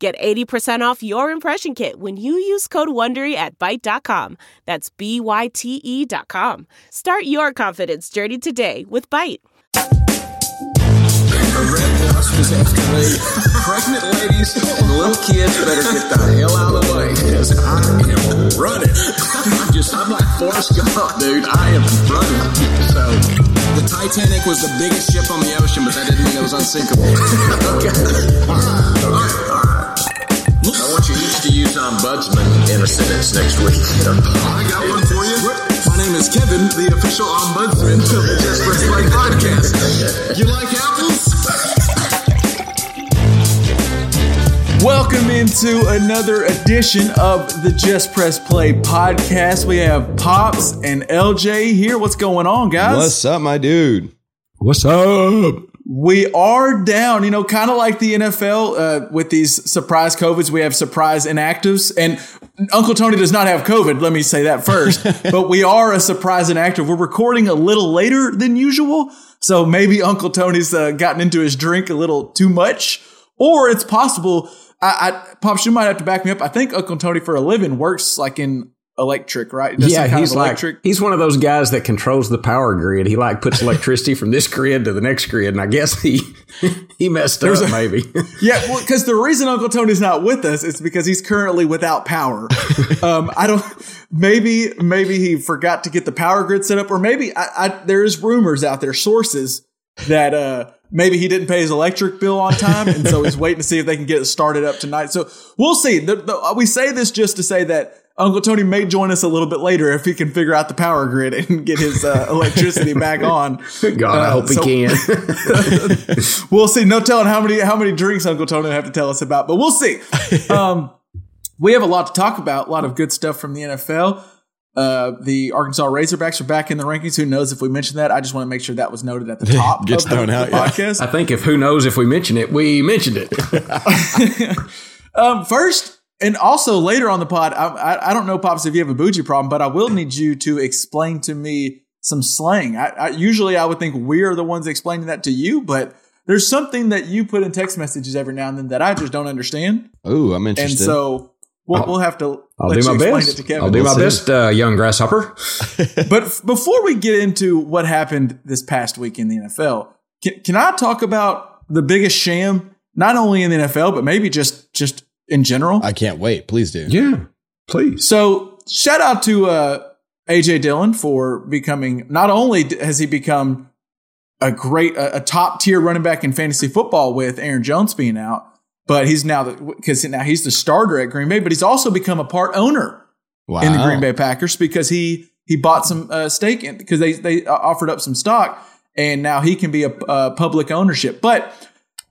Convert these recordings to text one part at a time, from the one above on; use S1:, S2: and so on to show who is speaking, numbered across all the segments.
S1: Get 80% off your impression kit when you use code WONDERY at Byte.com. That's B-Y-T-E dot com. Start your confidence journey today with Byte.
S2: Pregnant ladies and little kids better get the hell out of the way because I am running. I'm just, I'm like Forrest Gump, dude. I am running. So, the Titanic was the biggest ship on the ocean, but that didn't mean it was unsinkable. okay. All right. All right. All right. I want you each to use ombudsman in a sentence next week.
S3: I got one for you. My name is Kevin, the official ombudsman of the Just Press Play podcast. You like apples?
S4: Welcome into another edition of the Just Press Play podcast. We have Pops and LJ here. What's going on, guys?
S5: What's up, my dude?
S3: What's up?
S4: We are down, you know, kind of like the NFL uh, with these surprise COVIDs. We have surprise inactives, and Uncle Tony does not have COVID. Let me say that first. but we are a surprise inactive. We're recording a little later than usual, so maybe Uncle Tony's uh, gotten into his drink a little too much, or it's possible. I, I, Pops, you might have to back me up. I think Uncle Tony for a living works like in electric, right? Does
S6: yeah, he's
S4: of
S6: like
S4: electric.
S6: he's one of those guys that controls the power grid. He like puts electricity from this grid to the next grid, and I guess he he messed up
S4: a-
S6: maybe.
S4: Yeah, well, because the reason Uncle Tony's not with us is because he's currently without power. um, I don't. Maybe, maybe he forgot to get the power grid set up, or maybe I, I, there's rumors out there, sources that uh, maybe he didn't pay his electric bill on time, and so he's waiting to see if they can get it started up tonight. So we'll see. The, the, we say this just to say that. Uncle Tony may join us a little bit later if he can figure out the power grid and get his uh, electricity back on.
S6: God, I
S4: Uh,
S6: hope
S4: so-
S6: he can.
S4: we'll see. No telling how many how many drinks Uncle Tony will have to tell us about, but we'll see. Um, we have a lot to talk about. A lot of good stuff from the NFL. Uh, the Arkansas Razorbacks are back in the rankings. Who knows if we mentioned that? I just want to make sure that was noted at the top.
S5: Gets
S4: of
S5: thrown
S4: the
S5: out, yeah.
S4: podcast.
S6: I think if who knows if we mention it, we mentioned it.
S4: Um, first, and also later on the pod, I, I, I don't know, Pops, if you have a bougie problem, but I will need you to explain to me some slang. I, I usually I would think we're the ones explaining that to you, but there's something that you put in text messages every now and then that I just don't understand,
S5: Oh, I'm interested.
S4: and so we'll, we'll have to.
S6: I'll
S4: let
S6: do
S4: you
S6: my
S4: explain
S6: best.
S4: It to Kevin.
S6: I'll do my
S5: see.
S6: best, uh, young grasshopper.
S4: But f- before we get into what happened this past week in the NFL, can, can I talk about the biggest sham, not only in the NFL, but maybe just just in general?
S5: I can't wait. Please do.
S6: Yeah, please.
S4: So shout out to uh, AJ Dillon for becoming. Not only has he become a great, a, a top tier running back in fantasy football with Aaron Jones being out, but he's now the because now he's the starter at Green Bay. But he's also become a part owner
S5: Wow.
S4: in the Green Bay Packers because he he bought some uh, stake in because they they uh, offered up some stock and now he can be a, uh public ownership. But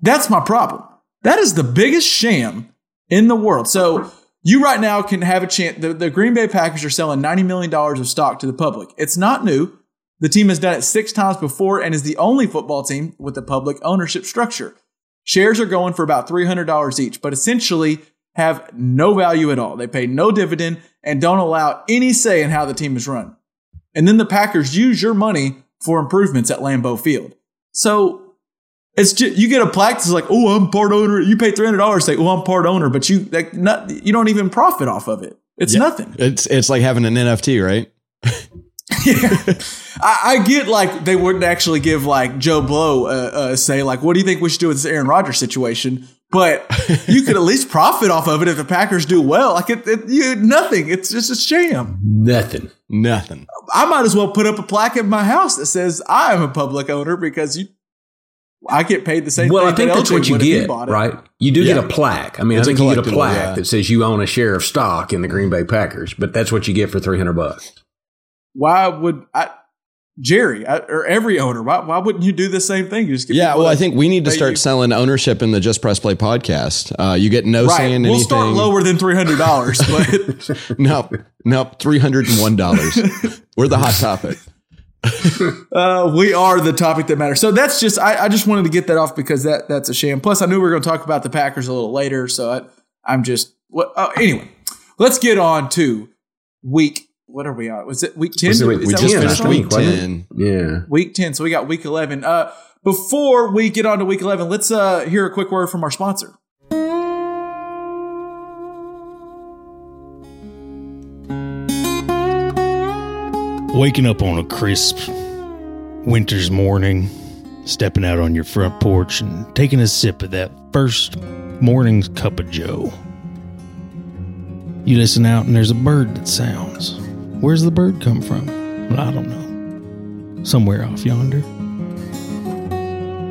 S4: that's my problem. That is the biggest sham in the world. So you right now can have a chance. The, the Green Bay Packers are selling ninety million dollars of stock to the public. It's not new. The team has done it six times before and is the only football team with a public ownership structure. Shares are going for about $300 each, but essentially have no value at all. They pay no dividend and don't allow any say in how the team is run. And then the Packers use your money for improvements at Lambeau Field. So it's just, you get a plaque that's like, oh, I'm part owner. You pay $300, say, oh, I'm part owner, but you like, not, you don't even profit off of it. It's
S5: Yeah.
S4: nothing.
S5: It's it's like having an NFT, right?
S4: I, I get like they wouldn't actually give like Joe Blow uh, uh, say like, what do you think we should do with this Aaron Rodgers situation? But you could at least profit off of it if the Packers do well. Like it, it you nothing. It's just a sham.
S6: Nothing.
S5: Nothing.
S4: I might as well put up a plaque in my house that says I am a public owner because you, I get paid the same.
S6: Well,
S4: thing
S6: I think
S4: that
S6: that's
S4: LJ
S6: what you
S4: would if he
S6: get, right? You do
S5: Yeah.
S6: get a plaque. I mean,
S5: It's
S6: I
S5: a
S6: think you get a plaque
S5: yeah.
S6: that says you own a share of stock in the Green Bay Packers, but that's what you get for 300 bucks.
S4: Why would I? Jerry I, or every owner. Why, why wouldn't you do the same thing? You just give
S5: Yeah, well, I think we need to start
S4: you-
S5: selling ownership in the Just Press Play podcast. Uh, you get no say
S4: Right,
S5: in
S4: we'll
S5: anything.
S4: start lower than three hundred dollars, but
S5: Nope, nope, three hundred and one dollars. We're the hot topic.
S4: uh, we are the topic that matters. So that's just I, I just wanted to get that off because that that's a shame. Plus, I knew we were going to talk about the Packers a little later, so I, I'm just what. Oh, anyway, let's get on to week. What are we on? Was it week ten?
S6: Was it week- we just finished week
S5: Week
S6: wasn't it?
S5: ten.
S6: Yeah.
S4: Week ten. So we got week eleven. Uh, before we get on to week eleven, let's uh hear a quick word from our sponsor.
S7: Waking up on a crisp winter's morning, stepping out on your front porch and taking a sip of that first morning's cup of joe. You listen out and there's a bird that sounds. Where's the bird come from? Well, I don't know. Somewhere off yonder.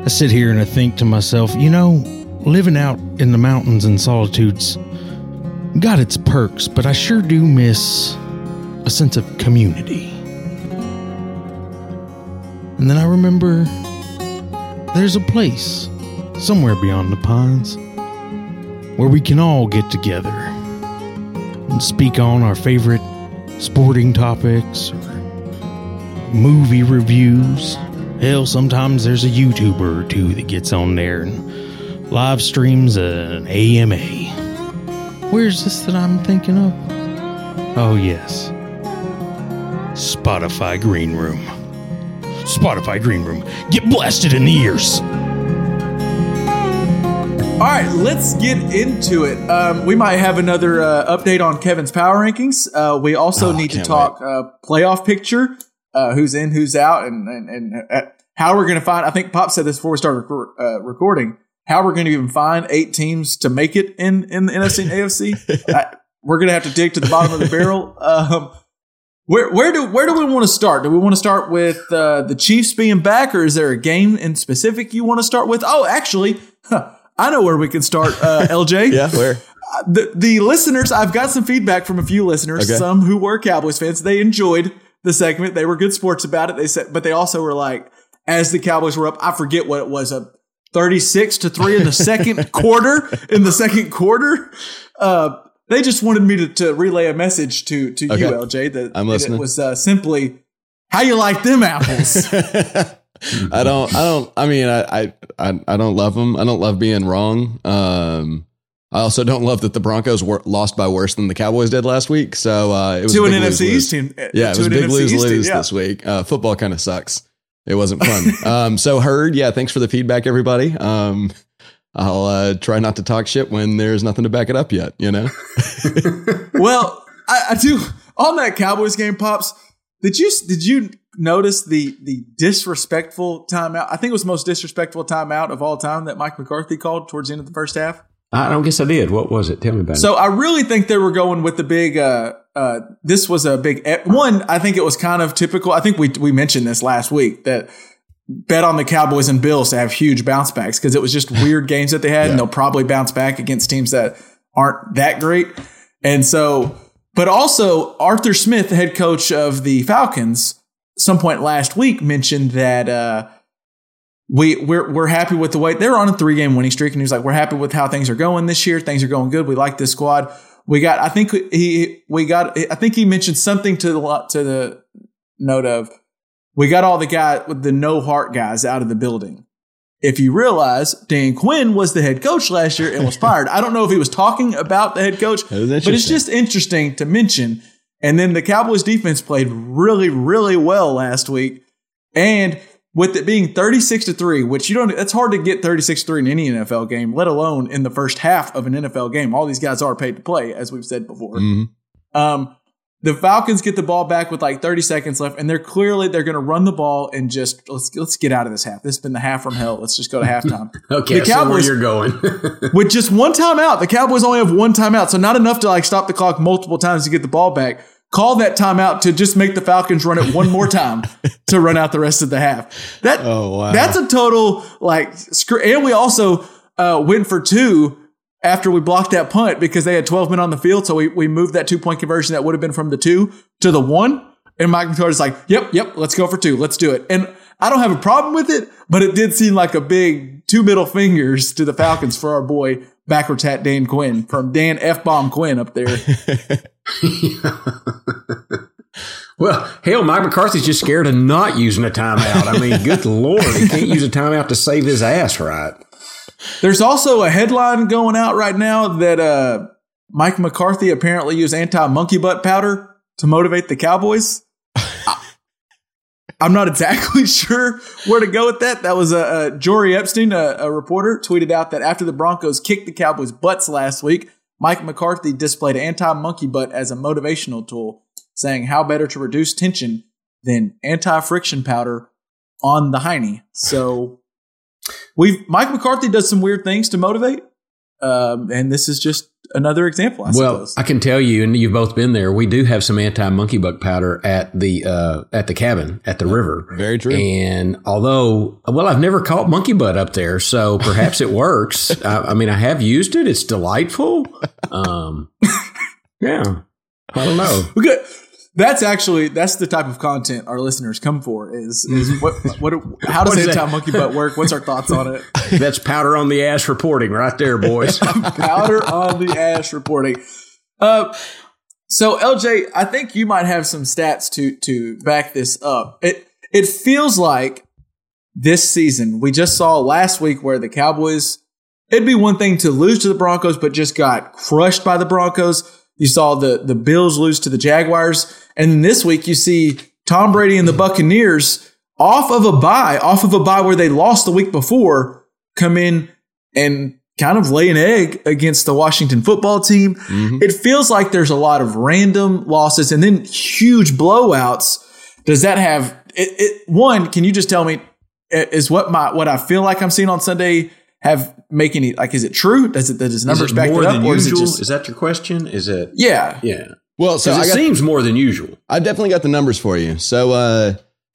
S7: I sit here and I think to myself, you know, living out in the mountains and solitudes got its perks, but I sure do miss a sense of community. And then I remember there's a place somewhere beyond the pines where we can all get together and speak on our favorite sporting topics movie reviews. Hell, sometimes there's a YouTuber or two that gets on there and live streams an AMA. Where's this that I'm thinking of? Oh, yes. Spotify Green Room. Spotify Green Room. Get blasted in the ears.
S4: All right, let's get into it. Um, we might have another uh, update on Kevin's power rankings. Uh, we also
S5: Oh,
S4: need to talk uh, playoff picture, uh, who's in, who's out, and and, and uh, how we're going to find. I think Pop said this before we started record, uh, recording. How we're going to even find eight teams to make it in in the NFC and AFC. I, we're going to have to dig to the bottom of the barrel. Um, where where do where do we want to start? Do we want to start with uh, the Chiefs being back, or is there a game in specific you want to start with? Oh, actually, huh, I know where we can start. Uh, LJ,
S5: Yeah, where?
S4: the the listeners. I've got some feedback from a few listeners,
S5: Okay.
S4: some who were Cowboys fans. They enjoyed the segment. They were good sports about it. They said, but they also were like, as the Cowboys were up, I forget what it was, a thirty six to three in the second quarter. In the second quarter. Uh, they just wanted me to, to relay a message to to
S5: Okay.
S4: you, LJ. That
S5: I'm
S4: that
S5: listening.
S4: It was uh, simply how you like them apples.
S5: I don't. I don't. I mean, I, I. I. Don't love them. I don't love being wrong. Um. I also don't love that the Broncos were lost by worse than the Cowboys did last week. So uh, it was
S4: to
S5: a
S4: an
S5: big
S4: NFC. East team. uh,
S5: Yeah, it was a big lose lose
S4: yeah.
S5: this week. Uh, football kind of sucks. It wasn't fun. um, so heard, yeah. Thanks for the feedback, everybody. Um, I'll uh, try not to talk shit when there's nothing to back it up yet. You know.
S4: well, I, I do on that Cowboys game, pops. Did you did you notice the the disrespectful timeout? I think it was the most disrespectful timeout of all time that Mike McCarthy called towards the end of the first half.
S6: I don't guess I did. What was it? Tell me about it.
S4: So I really think they were going with the big. Uh, uh, this was a big one. I think it was kind of typical. I think we we mentioned this last week that bet on the Cowboys and Bills to have huge bounce backs because it was just weird games that they had, and they'll probably bounce back against teams that aren't that great. And so, but also Arthur Smith, the head coach of the Falcons, some point last week mentioned that. Uh, we we're we're happy with the way they were on a three game winning streak, and he was like, "We're happy with how things are going this year. Things are going good. We like this squad. We got. I think he we got. I think he mentioned something to the to the note of we got all the guy with the no heart guys out of the building. If you realize, Dan Quinn was the head coach last year and was fired. I don't know if he was talking about the head coach, but it's just interesting to mention. And then the Cowboys defense played really, really well last week. And with it being 36 to 3, which you don't, it's hard to get 36 to 3 in any NFL game, let alone in the first half of an NFL game. All these guys are paid to play, as we've said before.
S5: Mhm.
S4: Um, the Falcons get the ball back with like 30 seconds left, and they're clearly they're going to run the ball and just let's let's get out of this half. This has been the half from hell. Let's just go to halftime.
S6: Okay,
S4: the
S6: so where
S4: Cowboys-
S6: you're going.
S4: with just one timeout. The Cowboys only have one timeout, so not enough to like stop the clock multiple times to get the ball back. Call that timeout to just make the Falcons run it one more time to run out the rest of the half. That
S5: Oh wow.
S4: that's a total like screw. And we also uh, went for two after we blocked that punt because they had 12 men on the field. So we, we moved that two point conversion that would have been from the two to the one. And Mike McCarthy's like, yep, yep, let's go for two. Let's do it. And I don't have a problem with it, but it did seem like a big two middle fingers to the Falcons for our boy backwards hat Dan Quinn from Dan F Bomb Quinn up there.
S6: Well, hell, Mike McCarthy's just scared of not using a timeout. I mean, good lord, he can't use a timeout to save his ass, right?
S4: There's also a headline going out right now that uh, Mike McCarthy apparently used anti monkey butt powder to motivate the Cowboys. I'm not exactly sure where to go with that. That was a, uh Jori Epstein, a, a reporter, tweeted out that after the Broncos kicked the Cowboys' butts last week, Mike McCarthy displayed anti monkey butt as a motivational tool, saying how better to reduce tension than anti friction powder on the hiney. So we've Mike McCarthy does some weird things to motivate, um, and this is just another example. I
S6: Well,
S4: suppose.
S6: I can tell you, and you've both been there. We do have some anti monkey buck powder at the uh, at the cabin at the river.
S5: Very true.
S6: And although, well, I've never caught monkey butt up there, so perhaps it works. I, I mean, I have used it; it's delightful. Um, yeah, I don't know.
S4: We got- That's actually that's the type of content our listeners come for. Is is what what how does
S6: What is that?
S4: anti monkey butt work? What's our thoughts on it?
S6: That's powder on the ass reporting right there, boys.
S4: Powder on the ash reporting. Uh, so LJ, I think you might have some stats to to back this up. It it feels like this season we just saw last week where the Cowboys. It'd be one thing to lose to the Broncos, but just got crushed by the Broncos. You saw the the Bills lose to the Jaguars, and then this week you see Tom Brady and the Buccaneers off of a bye, off of a bye where they lost the week before, come in and kind of lay an egg against the Washington football team. Mm-hmm. It feels like there's a lot of random losses and then huge blowouts. Does that have it, it one, can you just tell me is what my what I feel like I'm seeing on Sunday have make any like is it true? Does it does its numbers
S6: is it
S4: back
S6: more
S4: it up
S6: than
S4: or is
S6: usual?
S4: it
S6: Is,
S4: just
S6: that your question? Is it?
S4: Yeah.
S6: Yeah.
S5: Well, so
S6: it
S5: got,
S6: seems more than usual.
S5: I've definitely got the numbers for you. So, uh,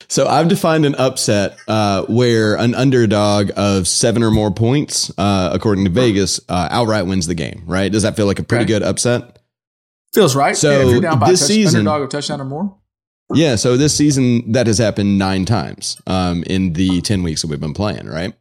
S5: so I've defined an upset uh, where an underdog of seven or more points, uh, according to Vegas, uh, outright wins the game. Right? Does that feel like a pretty
S4: Okay.
S5: good upset?
S4: Feels right.
S5: So,
S4: Yeah, if you're down by
S5: this
S4: a touch,
S5: season-
S4: underdog of touchdown or more.
S5: Yeah. So this season that has happened nine times um, in the ten weeks that we've been playing. Right.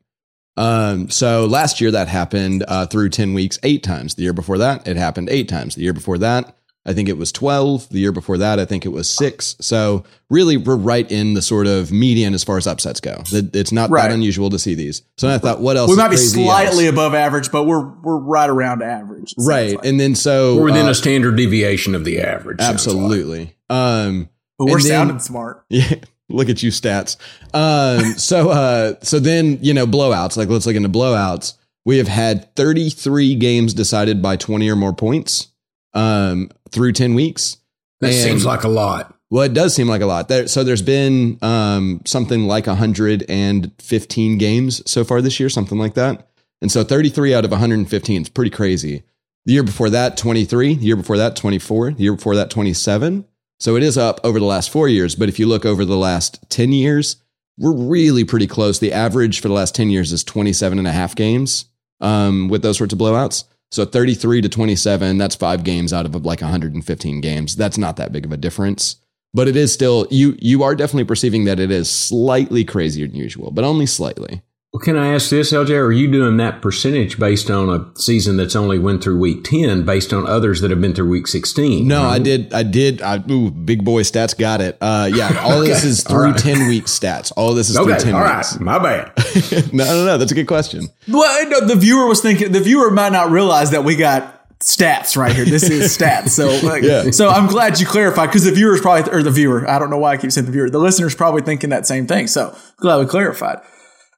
S5: Um, so last year that happened uh, through ten weeks eight times. The year before that it happened eight times. The year before that I think it was twelve. The year before that I think it was six. So really we're right in the sort of median as far as upsets go. It's not
S4: Right.
S5: that unusual to see these. So I thought, what else?
S4: We might be slightly
S5: else?
S4: above average, but we're we're right around average.
S5: right.
S4: like.
S5: And then so
S6: We're within
S5: uh,
S6: a standard deviation of the average. sounds like.
S5: absolutely. Um,
S4: but we're
S5: and then-
S4: sounding smart.
S5: Yeah, look at you stats. Um, so uh, so then you know blowouts. Like let's look into blowouts. We have had 33 games decided by 20 or more points um, through 10 weeks.
S6: That
S5: And-
S6: seems like a lot.
S5: Well, it does seem like a lot. There, so there's been um, something like 115 games so far this year, something like that. And so 33 out of 115 is pretty crazy. The year before that, 23. The year before that, 24. The year before that, 27. So it is up over the last four years. But if you look over the last 10 years, we're really pretty close. The average for the last 10 years is 27 and a half games um, with those sorts of blowouts. So 33 to 27, that's five games out of like 115 games. That's not that big of a difference. But it is still, you you are definitely perceiving that it is slightly crazier than usual, but only slightly.
S6: Well, can I ask this, LJ? Are you doing that percentage based on a season that's only went through week 10 based on others that have been through week 16?
S5: No, I did. I did. I, ooh, big boy stats got it. Uh, yeah, all of this is through
S6: right.
S5: 10 week stats. All this is
S6: Okay,
S5: through 10
S6: all right.
S5: weeks.
S6: My bad.
S5: no, no, no. That's a good question.
S4: Well, no, the viewer was thinking. The viewer might not realize that we got stats right here. This is stats. So, like,
S5: Yeah.
S4: so I'm glad you clarified because the viewer's probably or the viewer. I don't know why I keep saying the viewer. The listener's probably thinking that same thing. So glad we clarified.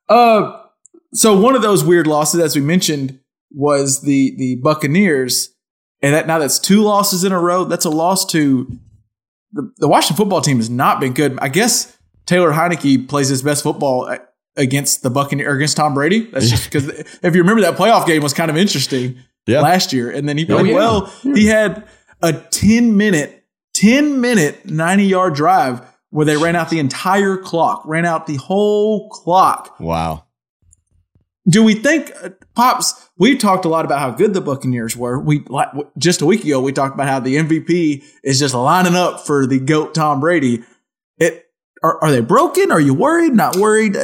S4: Uh, so one of those weird losses, as we mentioned, was the the Buccaneers, and that now that's two losses in a row. That's a loss to the, the Washington football team has not been good. I guess Taylor Heinicke plays his best football uh, against the Buccaneers or against Tom Brady. That's just because if you remember that playoff game was kind of interesting
S5: Yeah.
S4: last year, and then he played
S6: yeah.
S4: well. He had a ten minute, ten minute, ninety yard drive where they ran out the entire clock, ran out the whole clock.
S5: Wow.
S4: Do we think, uh, pops? We talked a lot about how good the Buccaneers were. We like, just a week ago we talked about how the MVP is just lining up for the goat Tom Brady. it are, are they broken? Are you worried? Not worried?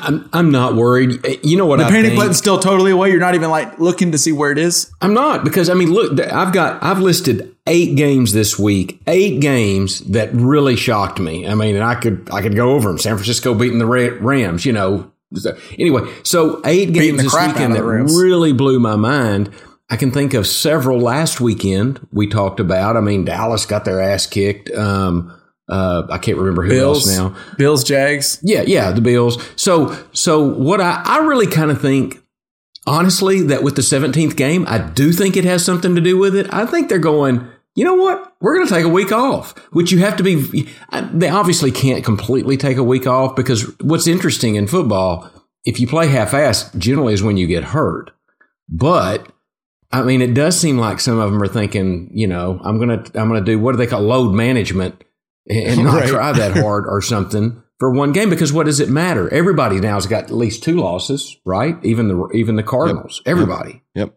S6: I'm, I'm not worried. You know what
S4: the
S6: I
S4: panic
S6: think?
S4: button's still totally away. You're not even like looking to see where it is.
S6: I'm not because I mean, look, I've got I've listed eight games this week, eight games that really shocked me. I mean, and I could I could go over them. San Francisco beating the Rams, you know. So, anyway, so eight games this weekend that really blew my mind. I can think of several last weekend we talked about. I mean, Dallas got their ass kicked. Um, uh, I can't remember who
S4: Bills
S6: else now.
S4: Bills, Jags.
S6: Yeah, yeah, the Bills. So, so what I, I really kind of think, honestly, that with the 17th game, I do think it has something to do with it. I think they're going, you know what? We're going to take a week off, which you have to be. They obviously can't completely take a week off because what's interesting in football, if you play half ass, generally is when you get hurt. But I mean, it does seem like some of them are thinking, you know, I'm gonna, I'm gonna do what do they call load management and not
S5: Right.
S6: try that hard or something for one game because what does it matter? Everybody now's got at least two losses, right? Even the even the Cardinals, everybody.
S5: Yep.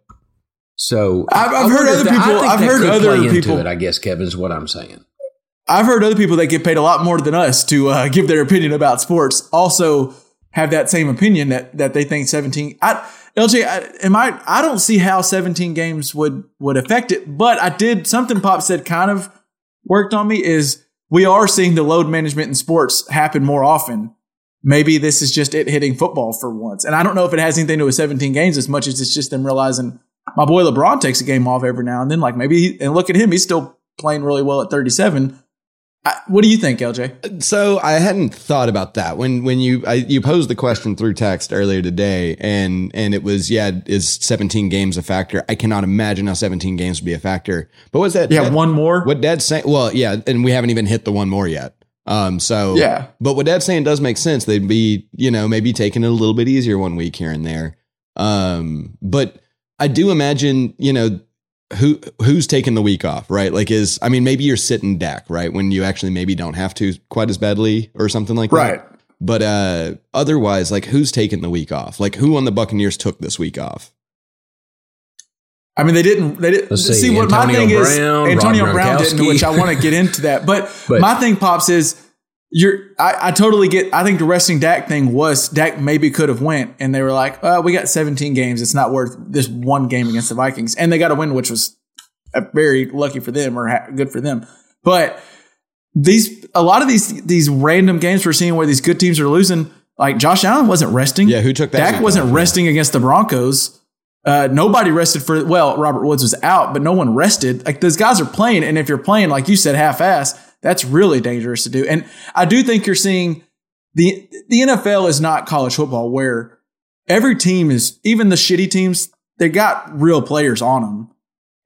S6: So
S4: I've- I've heard other
S6: if that- I
S4: people- I've heard other people-
S6: It, I guess Kevin is what I'm saying.
S4: I've heard other people that get paid a lot more than us to uh, give their opinion about sports also have that same opinion that that they think 17 I LJ I, am I I don't see how 17 games would would affect it but I did something Pop said kind of worked on me is we are seeing the load management in sports happen more often. Maybe this is just it hitting football for once. And I don't know if it has anything to do with 17 games as much as it's just them realizing my boy LeBron takes a game off every now and then. Like maybe he, and look at him he's still playing really well at 37 I, what do you think, LJ?
S5: So I hadn't thought about that when when you I, you posed the question through text earlier today, and and it was yeah, is 17 games a factor? I cannot imagine how 17 games would be a factor. But what's that?
S4: Yeah,
S5: that-
S4: one more.
S5: What Dad's saying? Well, yeah, and we haven't even hit the one more yet. Um, so
S4: Yeah.
S5: but what Dad's saying does make sense. They'd be you know maybe taking it a little bit easier one week here and there. Um, but I do imagine you know who who's taking the week off, right? Like is I mean maybe you're sitting Dak, right? When you actually maybe don't have to quite as badly or something like
S4: Right.
S5: that. Right. But uh otherwise, like who's taking the week off? Like who on the Buccaneers took this week off?
S4: I mean, they didn't. They didn't
S6: Let's
S4: see,
S6: see,
S4: what my
S6: Antonio
S4: thing is. Antonio
S6: Rob
S4: Brown didn't, which I want to get into that. But,
S6: But-
S4: my thing, pops, is you're. I, I totally get. I think the resting Dak thing was Dak maybe could have went, and they were like, uh, "We got 17 games. It's not worth this one game against the Vikings," and they got a win, which was uh, very lucky for them or ha- good for them. But these, a lot of these these random games we're seeing where these good teams are losing. Like Josh Allen wasn't resting.
S5: Yeah, who took that
S4: Dak wasn't resting against the Broncos. Uh, nobody rested for well, Robert Woods was out, but no one rested. Like those guys are playing, and if you're playing like you said, half-ass, that's really dangerous to do. And I do think you're seeing the the NFL is not college football where every team is even the shitty teams they got real players on them,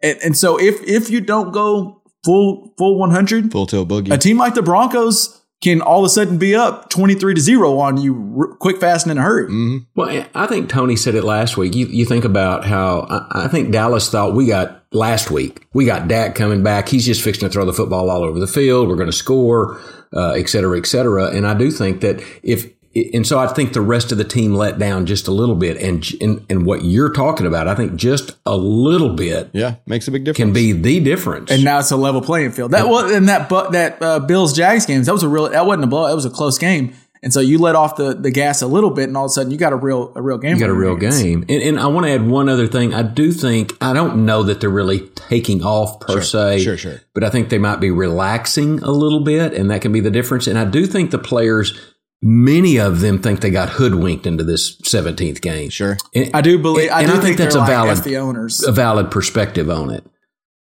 S4: and, and so if if you don't go full full 100,
S5: Full tilt boogie.
S4: a team like the Broncos can all of a sudden be up 23 to zero on you r- quick, fast, and in a hurry.
S5: hmm
S6: Well, I think Tony said it last week. You, you think about how I, I think Dallas thought we got last week. We got Dak coming back. He's just fixing to throw the football all over the field. We're going to score, uh, et cetera, et cetera. And I do think that if and so I think the rest of the team let down just a little bit. And and, and what you're talking about, I think just a little bit
S5: Yeah, makes a big difference.
S6: can be the difference.
S4: And now it's a level playing field. That was and that but that uh, Bills Jags games. That was a real. That wasn't a blow. That was a close game. And so you let off the, the gas a little bit, and all of a sudden you got a real a real game.
S6: You got a real
S4: hands.
S6: game. And, and I want to add one other thing. I do think, I don't know that they're really taking off per se.
S5: Sure, sure.
S6: But I think they might be relaxing a little bit, and that can be the difference. And I do think the players, many of them think they got hoodwinked into this 17th game.
S5: Sure.
S6: And,
S4: I do believe. I
S6: and
S4: do
S6: I think that's a valid,
S4: F the owners.
S6: a valid perspective on it.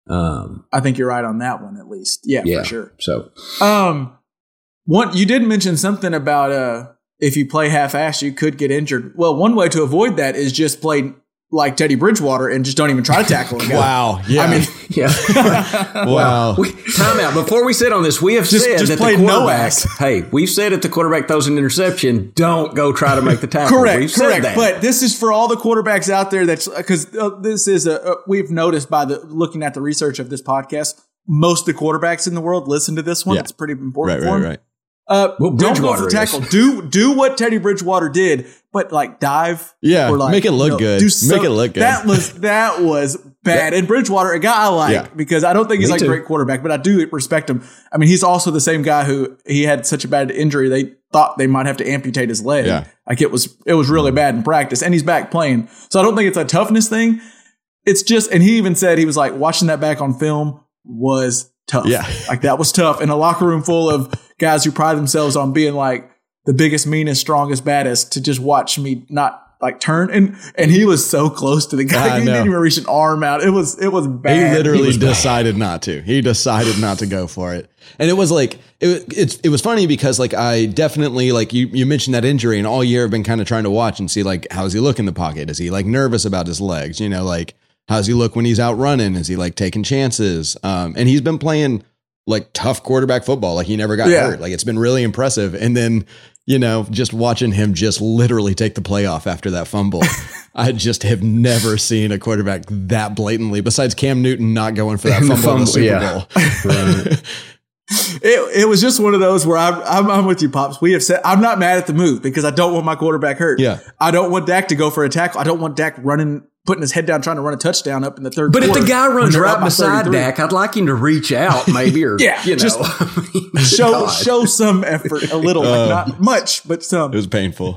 S6: Um,
S4: I think you're right on that one at least. Yeah,
S6: yeah,
S4: for sure.
S6: So
S4: Um, one you did mention something about uh if you play half-assed, you could get injured. Well, one way to avoid that is just play like Teddy Bridgewater and just don't even try to tackle him.
S5: Wow. Yeah.
S4: I mean,
S6: yeah.
S5: wow.
S6: We, time out. Before we sit on this, we have
S4: Just-
S6: said
S4: just
S6: that
S4: play
S6: the
S4: no
S6: quarterback.
S4: ass.
S6: hey, we've said if the quarterback throws an interception, don't go try to make the tackle.
S4: correct,
S6: We've said
S4: correct.
S6: that.
S4: But this is for all the quarterbacks out there. That's because uh, this is a uh, we've noticed by the looking at the research of this podcast. Most of the quarterbacks in the world listen to this one.
S5: Yeah.
S4: It's pretty important
S5: right,
S4: for
S5: right,
S4: them.
S5: right.
S4: Uh,
S6: Well,
S4: don't go for
S6: Bridgewater
S4: tackle. Do do what Teddy Bridgewater did, but like dive.
S5: Yeah,
S4: or like,
S5: make it look
S4: you know,
S5: good.
S4: do
S5: Make it look good.
S4: That was that was bad. And Bridgewater, a guy I like
S5: Yeah.
S4: because I don't think he's
S6: Me
S4: like a great quarterback, but I do respect him. I mean, he's also the same guy who he had such a bad injury they thought they might have to amputate his leg.
S5: Yeah.
S4: Like it was it was really bad in practice, and he's back playing. So I don't think it's a toughness thing. It's just, and he even said he was like watching that back on film was tough.
S5: Yeah.
S4: like that was tough in a locker room full of guys who pride themselves on being like the biggest, meanest, strongest, baddest. To just watch me not like turn and and he was so close to the guy.
S5: I
S4: he
S5: know.
S4: didn't even reach an arm out. It was it was bad.
S5: He
S4: bad.
S5: literally
S4: was bad.
S5: decided not to. He decided not to go for it. And it was like it it's it was funny because like I definitely like you you mentioned that injury and all year I've been kind of trying to watch and see like how's he look in the pocket? Is he like nervous about his legs? You know, like how's he look when he's out running? Is he like taking chances? Um and he's been playing like tough quarterback football. Like he never got
S4: Yeah.
S5: hurt. Like it's been really impressive. And then, you know, just watching him just literally take the playoff after that fumble. I just have never seen a quarterback that blatantly, besides Cam Newton not going for that
S6: The
S5: fumble, in the Super
S6: yeah.
S5: Bowl.
S4: It, it was just one of those where I'm, I'm I'm with you, pops. We have said I'm not mad at the move because I don't want my quarterback hurt.
S5: Yeah.
S4: I don't want Dak to go for a tackle. I don't want Dak running, putting his head down, trying to run a touchdown up in the third.
S6: But if the guy runs right
S4: by
S6: beside
S4: 33.
S6: Dak, I'd like him to reach out, maybe, or
S4: Yeah,
S6: you know,
S4: just show
S6: God.
S4: show some effort, a little, like
S5: Uh,
S4: not much, but some.
S5: It was painful.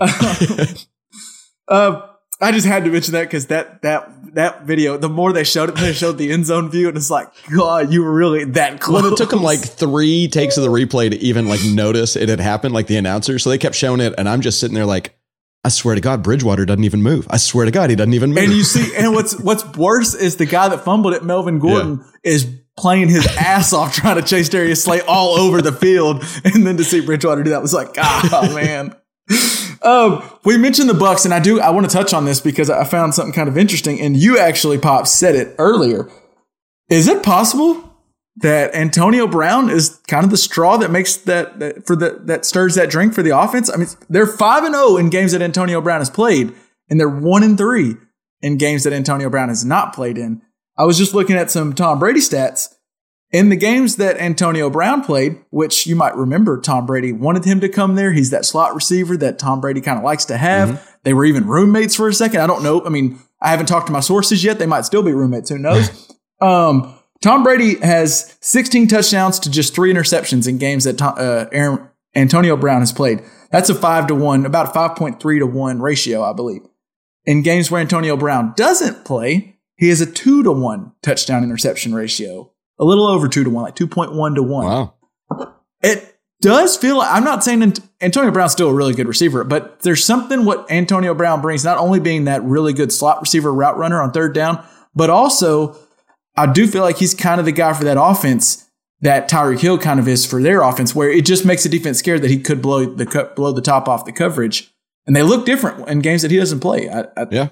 S4: Uh, I just had to mention that because that that that video, the more they showed it, they showed the end zone view, and it's like, God, you were really that close.
S5: well, it took him like three takes of the replay to even like notice it had happened, like the announcer. So they kept showing it, and I'm just sitting there like, I swear to God, Bridgewater doesn't even move. I swear to God, he doesn't even move.
S4: And you see, and what's what's worse is the guy that fumbled it, Melvin Gordon, is playing his ass off trying to chase Darius Slay all over the field, and then to see Bridgewater do that was like, ah, man. Um, we mentioned the Bucks, and I do I want to touch on this because I found something kind of interesting, and you actually, Pop, said it earlier. Is it possible that Antonio Brown is kind of the straw that makes that, that for the that stirs that drink for the offense? I mean, they're five and zero in games that Antonio Brown has played, and they're one and three in games that Antonio Brown has not played in. I was just looking at some Tom Brady stats. In the games that Antonio Brown played, which you might remember, Tom Brady wanted him to come there. He's that slot receiver that Tom Brady kind of likes to have. They were even roommates for a second. I don't know. I mean, I haven't talked to my sources yet. They might still be roommates. Who knows? um, Tom Brady has 16 touchdowns to just three interceptions in games that uh, Aaron, Antonio Brown has played. That's a five to one, about a 5.3 to one ratio, I believe. In games where Antonio Brown doesn't play, he has a two to one touchdown interception ratio, a little over two to one, like 2.1 to one.
S5: wow.
S4: It does feel like, I'm not saying Antonio Brown's still a really good receiver, but there's something what Antonio Brown brings, not only being that really good slot receiver route runner on third down, but also I do feel like he's kind of the guy for that offense that Tyreek Hill kind of is for their offense, where it just makes the defense scared that he could blow the blow the top off the coverage, and they look different in games that he doesn't play. I, I,
S5: Yeah.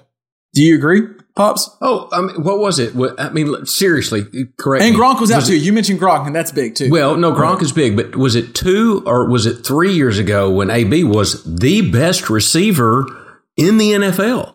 S4: Do you agree, pops?
S6: Oh, I mean, what was it? What, I mean, seriously, correct.
S4: And
S6: me.
S4: Gronk was out
S6: it-
S4: too. You mentioned Gronk, and that's big too.
S6: Well, no, Gronk is big, but was it two or was it three years ago when AB was the best receiver in the NFL?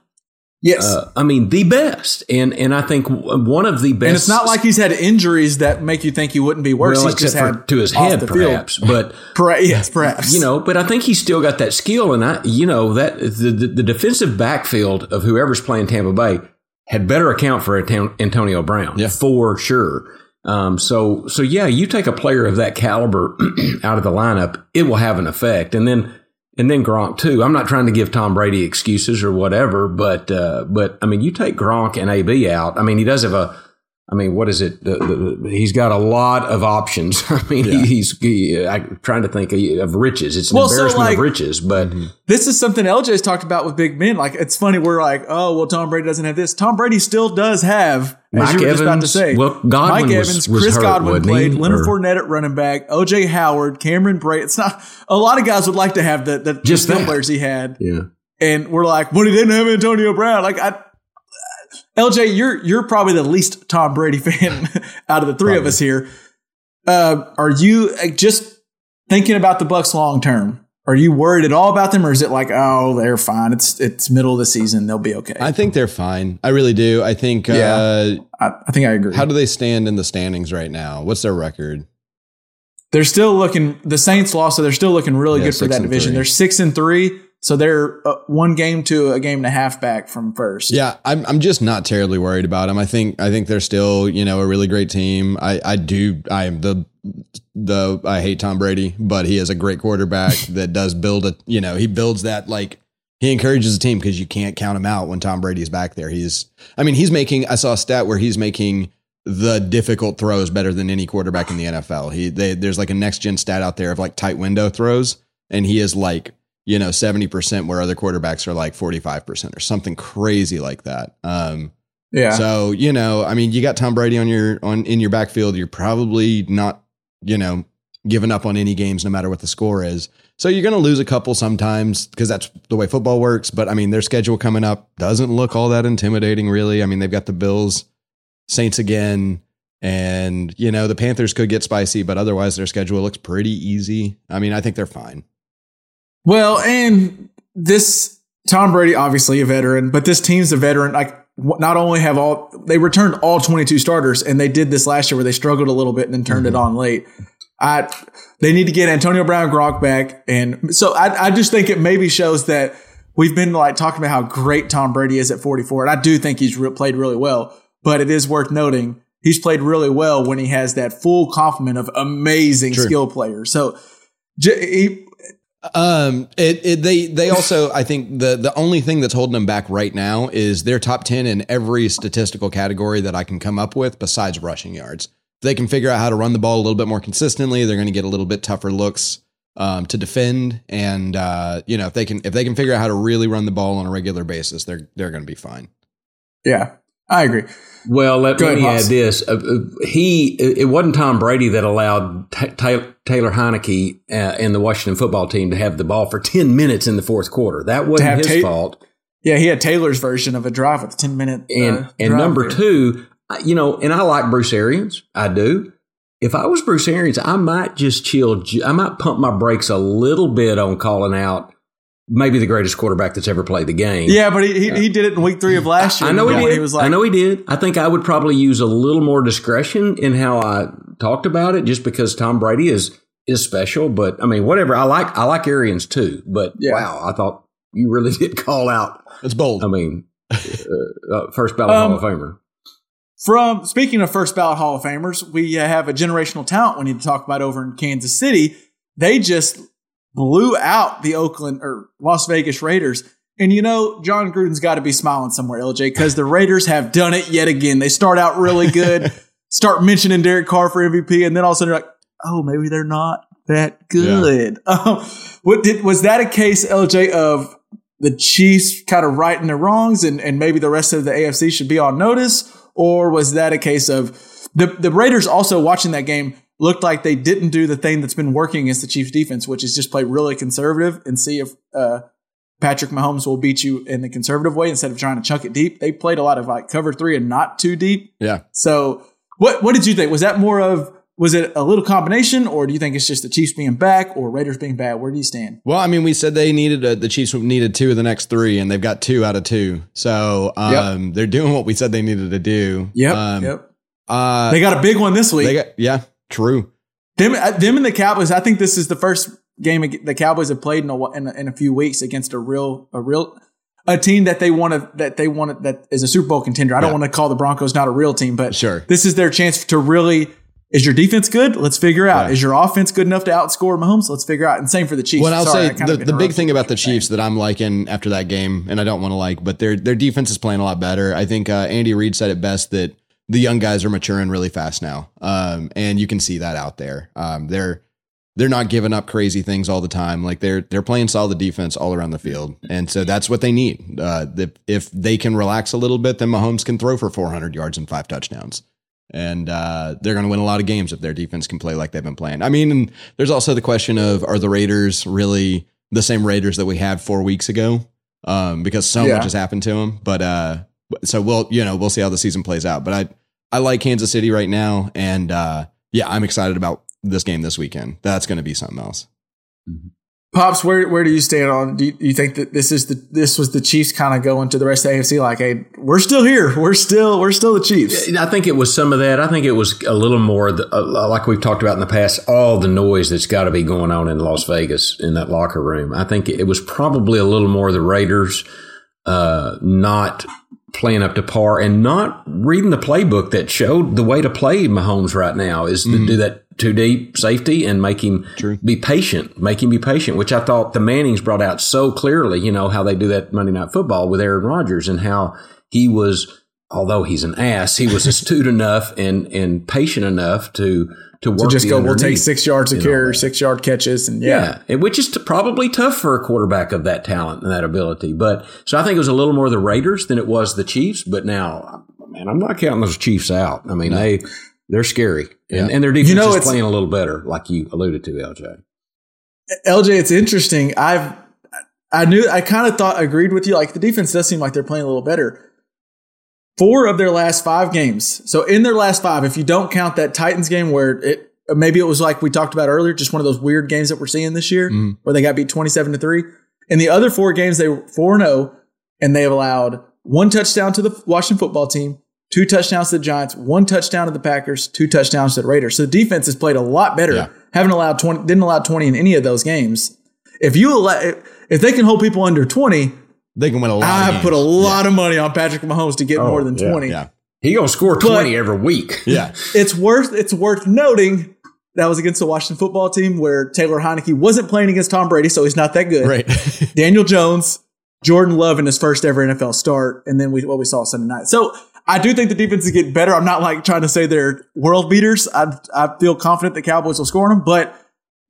S4: Yes.
S6: Uh, I mean, the best, and and I think one of the best.
S4: and it's not like he's had injuries that make you think he wouldn't be worse.
S6: well,
S4: he's just had
S6: to his head,
S4: the field.
S6: perhaps, but.
S4: Yes, perhaps.
S6: You know, but I think he's still got that skill, and I, you know, that the, the, the defensive backfield of whoever's playing Tampa Bay had better account for Antonio Brown
S5: Yeah.
S6: for sure. Um, so, so yeah, you take a player of that caliber out of the lineup, it will have an effect, and then and then Gronk too. I'm not trying to give Tom Brady excuses or whatever, but uh, but I mean, you take Gronk and AB out. I mean, he does have a. I mean, what is it? The, the, he's got a lot of options. I mean, he, he's he, I'm trying to think of riches. It's an
S4: Well, so,
S6: embarrassment
S4: like-
S6: of riches, but
S4: this is something LJ's talked about with big men. Like it's funny, we're like, oh well, Tom Brady doesn't have this. Tom Brady still does have, as
S6: Mike
S4: you were just about to
S6: Evans-
S4: say.
S6: well, Godwin
S4: Mike
S6: was-
S4: Evans,
S6: was
S4: Chris
S6: hurt,
S4: Godwin played,
S6: he?
S4: Leonard
S6: Or-
S4: Fournette at running back, OJ Howard, Cameron Brate. It's not a lot of guys would like to have the the
S6: Just that.
S4: players he had,
S6: yeah.
S4: and we're like, but he didn't have Antonio Brown. Like I. LJ, you're you're probably the least Tom Brady fan out of the three of us here. Uh, are you uh, just thinking about the Bucks long term? Are you worried at all about them, or is it like, oh, they're fine? It's it's middle of the season; they'll be okay.
S5: I think they're fine. I really do. I think.
S4: Yeah.
S5: Uh,
S4: I, I think I agree.
S5: how do they stand in the standings right now? What's their record?
S4: they're still looking. The Saints lost, so they're still looking really
S5: Yeah,
S4: good for that division. They're six and three, so they're uh, one game to a game and a half back from first.
S5: Yeah, I'm I'm just not terribly worried about them. I think I think they're still, you know, a really great team. I I do I am the the I hate Tom Brady, but he is a great quarterback that does build a, you know, he builds that like he encourages the team because you can't count him out when Tom Brady's back there. He's I mean, he's making I saw a stat where he's making the difficult throws better than any quarterback in the NFL. He they, there's like a next gen stat out there of like tight window throws and he is like you know 70% where other quarterbacks are like 45% or something crazy like that. Um
S4: yeah.
S5: so you know i mean you got tom brady on your on in your backfield. You're probably not you know giving up on any games no matter what the score is. So you're going to lose a couple sometimes because that's the way football works. But i mean their schedule coming up doesn't look all that intimidating really. I mean they've got the bills saints again and you know the panthers could get spicy but otherwise their schedule looks pretty easy. I mean i think they're fine
S4: Well, and this Tom Brady, obviously a veteran, but this team's a veteran. Like, not only have all they returned all 22 starters, and they did this last year where they struggled a little bit and then turned it mm-hmm. on late. I they need to get Antonio Brown Gronk back, and so I, I just think it maybe shows that we've been like talking about how great Tom Brady is at 44, and I do think he's re- played really well. But it is worth noting he's played really well when he has that full complement of amazing
S5: True.
S4: skill players. So. j- He,
S5: Um, it, it they they also I think the the only thing that's holding them back right now is their top ten in every statistical category that I can come up with besides rushing yards. They can figure out how to run the ball a little bit more consistently, they're going to get a little bit tougher looks um, to defend, and uh, you know if they can if they can figure out how to really run the ball on a regular basis, they're they're going to be fine.
S4: yeah, I agree.
S6: Well, let, let me add this. Uh, uh, he, it wasn't Tom Brady that allowed Ta- Taylor Heinicke uh, and the Washington football team to have the ball for 10 minutes in the fourth quarter. That wasn't his
S4: Ta-
S6: fault.
S4: Yeah, he had Taylor's version of a drive with 10 minute.
S6: And,
S4: uh,
S6: and
S4: drive
S6: number
S4: there.
S6: two, you know, and I like Bruce Arians. I do. If I was Bruce Arians, I might just chill. I might pump my brakes a little bit on calling out maybe the greatest quarterback that's ever played the game.
S4: Yeah, but he, he, he did it in week three of last year.
S6: I know he did.
S4: He was like,
S6: I know he did. I think I would probably use a little more discretion in how I talked about it, just because Tom Brady is is special. But I mean, whatever. I like I like Arians too. But
S4: Yeah.
S6: wow, I thought you really did call out.
S5: It's bold.
S6: I mean, uh, uh, first ballot
S4: Um,
S6: Hall of Famer.
S4: From speaking of first ballot Hall of Famers, we uh, have a generational talent we need to talk about over in Kansas City. They just blew out the Oakland or Las Vegas Raiders. And you know, Jon Gruden's got to be smiling somewhere, LJ, because the Raiders have done it yet again. They start out really good, start mentioning Derek Carr for MVP, and then all of a sudden they're like, oh, maybe they're not that good. Um, what did was that a case, LJ, of the Chiefs kind of righting their wrongs and, and maybe the rest of the AFC should be on notice? Or was that a case of the, the Raiders also watching that game looked like they didn't do the thing that's been working against the Chiefs defense, which is just play really conservative and see if uh, Patrick Mahomes will beat you in the conservative way instead of trying to chuck it deep. They played a lot of like cover three and not too deep.
S5: yeah.
S4: So what what did you think? Was that more of was it a little combination, or do you think it's just the Chiefs being back or Raiders being bad? Where do you stand?
S5: Well, I mean, we said they needed a, the Chiefs needed two of the next three, and they've got two out of two. So um, they're doing what we said they needed to do. Um,
S4: yep.
S5: Uh,
S4: They got a big one this week.
S5: they got yeah, true.
S4: them, uh, them and the Cowboys. I think this is the first game the Cowboys have played in a, in a, in a few weeks against a real a real a team that they want to that they want to, that is a Super Bowl contender. I don't want to call the Broncos not a real team, but
S5: Sure.
S4: this is their chance to really. Is your defense good? Let's figure out.
S5: Yeah.
S4: Is your offense good enough to outscore Mahomes? Let's figure out. And same for the Chiefs.
S5: Well, I'll
S4: Sorry,
S5: say the, the big thing about the Chiefs that I'm liking after that game, and I don't want to like, but their their defense is playing a lot better. I think uh, Andy Reid said it best that the young guys are maturing really fast now, um, and you can see that out there. Um, they're they're not giving up crazy things all the time. Like they're they're playing solid defense all around the field, and so that's what they need. Uh, the, if they can relax a little bit, then Mahomes can throw for 400 yards and five touchdowns. And uh, they're going to win a lot of games if their defense can play like they've been playing. I mean, and there's also the question of are the Raiders really the same Raiders that we had four weeks ago? Um, because so
S4: Yeah.
S5: much has happened to them. But uh, so we'll you know we'll see how the season plays out. But I I like Kansas City right now, and uh, yeah, I'm excited about this game this weekend. That's going to be something else.
S4: Pops, where where do you stand on? Do you, do you think that this is the this was the Chiefs kind of going to the rest of the AFC like, hey, we're still here, we're still we're still the Chiefs.
S6: I think it was some of that. I think it was a little more the, uh, like we've talked about in the past. All the noise that's got to be going on in Las Vegas in that locker room. I think it was probably a little more the Raiders uh, not playing up to par and not reading the playbook that showed the way to play Mahomes right now is to do mm-hmm. that too deep safety and make him be patient, make him be patient, which I thought the Mannings brought out so clearly, you know, how they do that Monday Night Football with Aaron Rodgers and how he was, although he's an ass, he was astute enough and, and patient enough to, to work
S4: To just go, we'll take six yards of carry, six yard catches, and yeah.
S6: Yeah, and which is t- probably tough for a quarterback of that talent and that ability. But so I think it was a little more the Raiders than it was the Chiefs. But now, man, I'm not counting those Chiefs out. I mean, they they're scary, and, and their defense
S4: know,
S6: is playing a little better, like you alluded to, LJ.
S4: LJ, it's interesting. I've I knew I kind of thought agreed with you. Like the defense does seem like they're playing a little better. Four of their last five games. So in their last five, if you don't count that Titans game where it maybe it was like we talked about earlier, just one of those weird games that we're seeing this year mm-hmm. where they got beat twenty seven to three. In the other four games, they were four and zero, and they have allowed one touchdown to the Washington football team, two touchdowns to the Giants, one touchdown to the Packers, two touchdowns to the Raiders. So the defense has played a lot better.
S5: Yeah.
S4: Haven't allowed twenty, didn't allow twenty in any of those games. If you allow, if they can hold people under twenty,
S5: They can win a lot. of
S4: I
S5: games.
S4: put a lot of money on Patrick Mahomes to get
S6: Oh,
S4: more than
S6: yeah,
S4: twenty.
S5: Yeah.
S6: He gonna score twenty every week.
S5: Yeah.
S4: It's worth it's worth noting that was against the Washington football team where Taylor Heinicke wasn't playing against Tom Brady, so he's not that good.
S5: Right.
S4: Daniel Jones, Jordan Love in his first ever NFL start, and then we what we saw Sunday night. So I do think the defense is getting better. I'm not like trying to say they're world beaters. I I feel confident the Cowboys will score them, but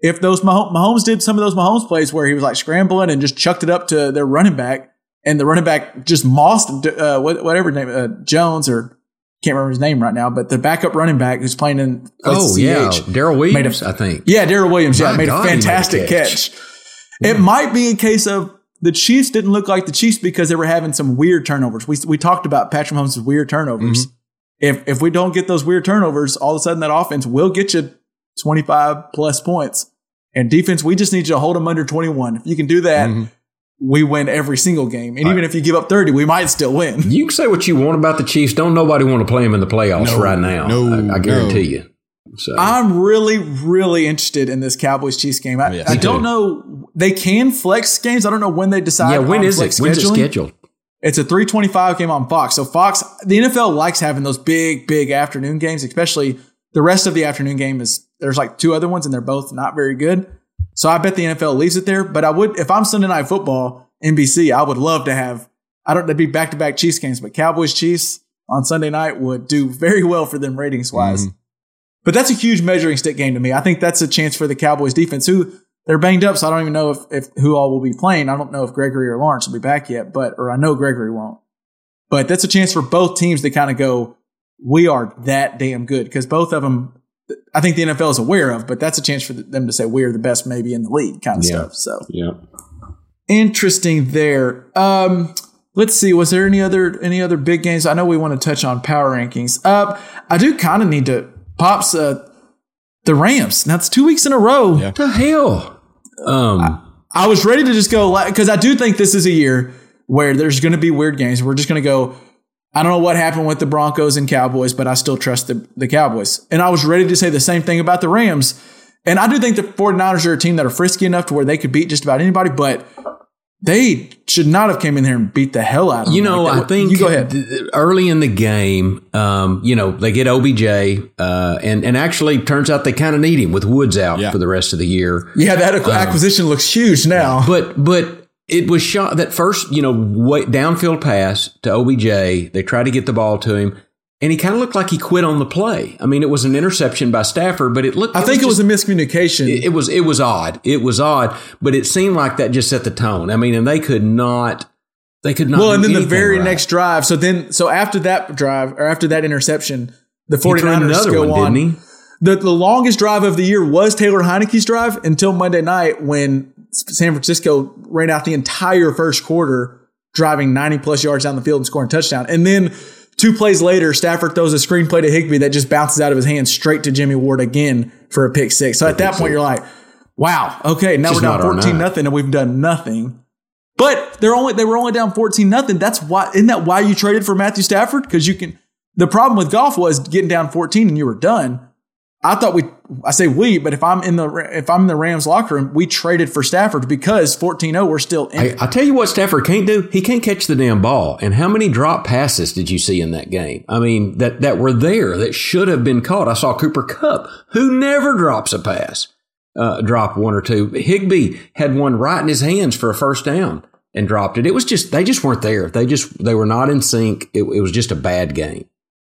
S4: if those Mah- Mahomes did some of those Mahomes plays where he was like scrambling and just chucked it up to their running back, and the running back just mossed uh, whatever name uh, Jones or can't remember his name right now, but the backup running back who's playing in
S6: Oh
S4: CH.
S6: yeah, Darrel Williams,
S4: a-
S6: I think.
S4: Yeah, Darrel Williams. Yeah,
S6: My
S4: made
S6: God,
S4: a
S6: he made a
S4: fantastic
S6: catch.
S4: catch. It might be a case of the Chiefs didn't look like the Chiefs because they were having some weird turnovers. We we talked about Patrick Mahomes' weird turnovers.
S6: Mm-hmm.
S4: If if we don't get those weird turnovers, all of a sudden that offense will get you twenty five plus points. And defense, we just need you to hold them under twenty one. If you can do that,
S6: Mm-hmm.
S4: we win every single game. And even if you give up thirty, we might still win.
S6: You can say what you want about the Chiefs. Don't nobody want to play them in the playoffs
S5: No,
S6: right now.
S5: no,
S6: I, I guarantee
S5: no.
S6: you. So
S4: I'm really, really interested in this Cowboys Chiefs game. I,
S5: Yeah,
S4: I don't
S5: too.
S4: know. They can flex games. I don't know when they decide.
S6: yeah, when
S4: on
S6: is it?
S4: flex
S6: When's it scheduled?
S4: It's a 325 game on Fox. So Fox, the NFL likes having those big, big afternoon games, especially the rest of the afternoon game is there's like two other ones and they're both not very good. So I bet the NFL leaves it there. But I would, if I'm Sunday night football, NBC, I would love to have, I don't, that'd be back to back Chiefs games, but Cowboys Chiefs on Sunday night would do very well for them ratings wise. Mm-hmm. But that's a huge measuring stick game to me. I think that's a chance for the Cowboys defense who they're banged up. So I don't even know if, if who all will be playing. I don't know if Gregory or Lawrence will be back yet, but, or I know Gregory won't. But that's a chance for both teams to kind of go, we are that damn good because both of them, I think the NFL is aware of, but that's a chance for them to say we're the best maybe in the league kind of
S6: Yeah.
S4: stuff. So
S6: Yeah.
S4: interesting there. Um, let's see. Was there any other any other big games? I know we want to touch on power rankings. Uh, I do kind of need to pops uh, the Rams. Now it's two weeks in a row.
S5: Yeah.
S6: What the hell? Um,
S4: I was ready to just go because I do think this is a year where there's going to be weird games. We're just going to go. I don't know what happened with the Broncos and Cowboys, but I still trust the, the Cowboys. And I was ready to say the same thing about the Rams. And I do think the 49ers are a team that are frisky enough to where they could beat just about anybody, but they should not have came in here and beat the hell out of them.
S6: you know,
S4: like.
S6: I think
S4: You go ahead.
S6: th- th- early in the game, um, you know, they get OBJ, uh, and and actually turns out they kind of need him with Woods out
S5: Yeah.
S6: for the rest of the year.
S4: Yeah, that acqu- acquisition looks huge now.
S6: But but it was shot that first, you know, way, downfield pass to OBJ. They tried to get the ball to him, and he kind of looked like he quit on the play. I mean, it was an interception by Stafford, but it looked.
S4: I think it was a miscommunication.
S6: it was it was odd. It was odd, but it seemed like that just set the tone. I mean, and they could not. They could not.
S4: well, and then the very
S6: right.
S4: next drive. So then, so after that drive or after that interception, the
S6: He threw
S4: 49ers
S6: another
S4: go
S6: one,
S4: on. The, the longest drive of the year was Taylor Heinicke's drive until Monday night when San Francisco ran out the entire first quarter, driving 90 plus yards down the field and scoring a touchdown. And then two plays later, Stafford throws a screenplay to Higbee that just bounces out of his hands straight to Jimmy Ward again for a pick six. So at that point, you're like, Wow. Okay, now
S6: Just
S4: we're down fourteen nothing, and we've done nothing. But they're only they were only down fourteen nothing. That's why isn't that why you traded for Matthew Stafford? Because you can. The problem with Goff was getting down fourteen and you were done. I thought we. I say we, but if I'm in the if I'm in the Rams locker room, we traded for Stafford because 14-0, we're still in.
S6: Hey, I tell you what Stafford can't do. He can't catch the damn ball. And how many drop passes did you see in that game? I mean, that, that were there that should have been caught. I saw Cooper Kupp, who never drops a pass, uh, drop one or two. Higbee had one right in his hands for a first down and dropped it. It was just, they just weren't there. They just, they were not in sync. It, it was just a bad game.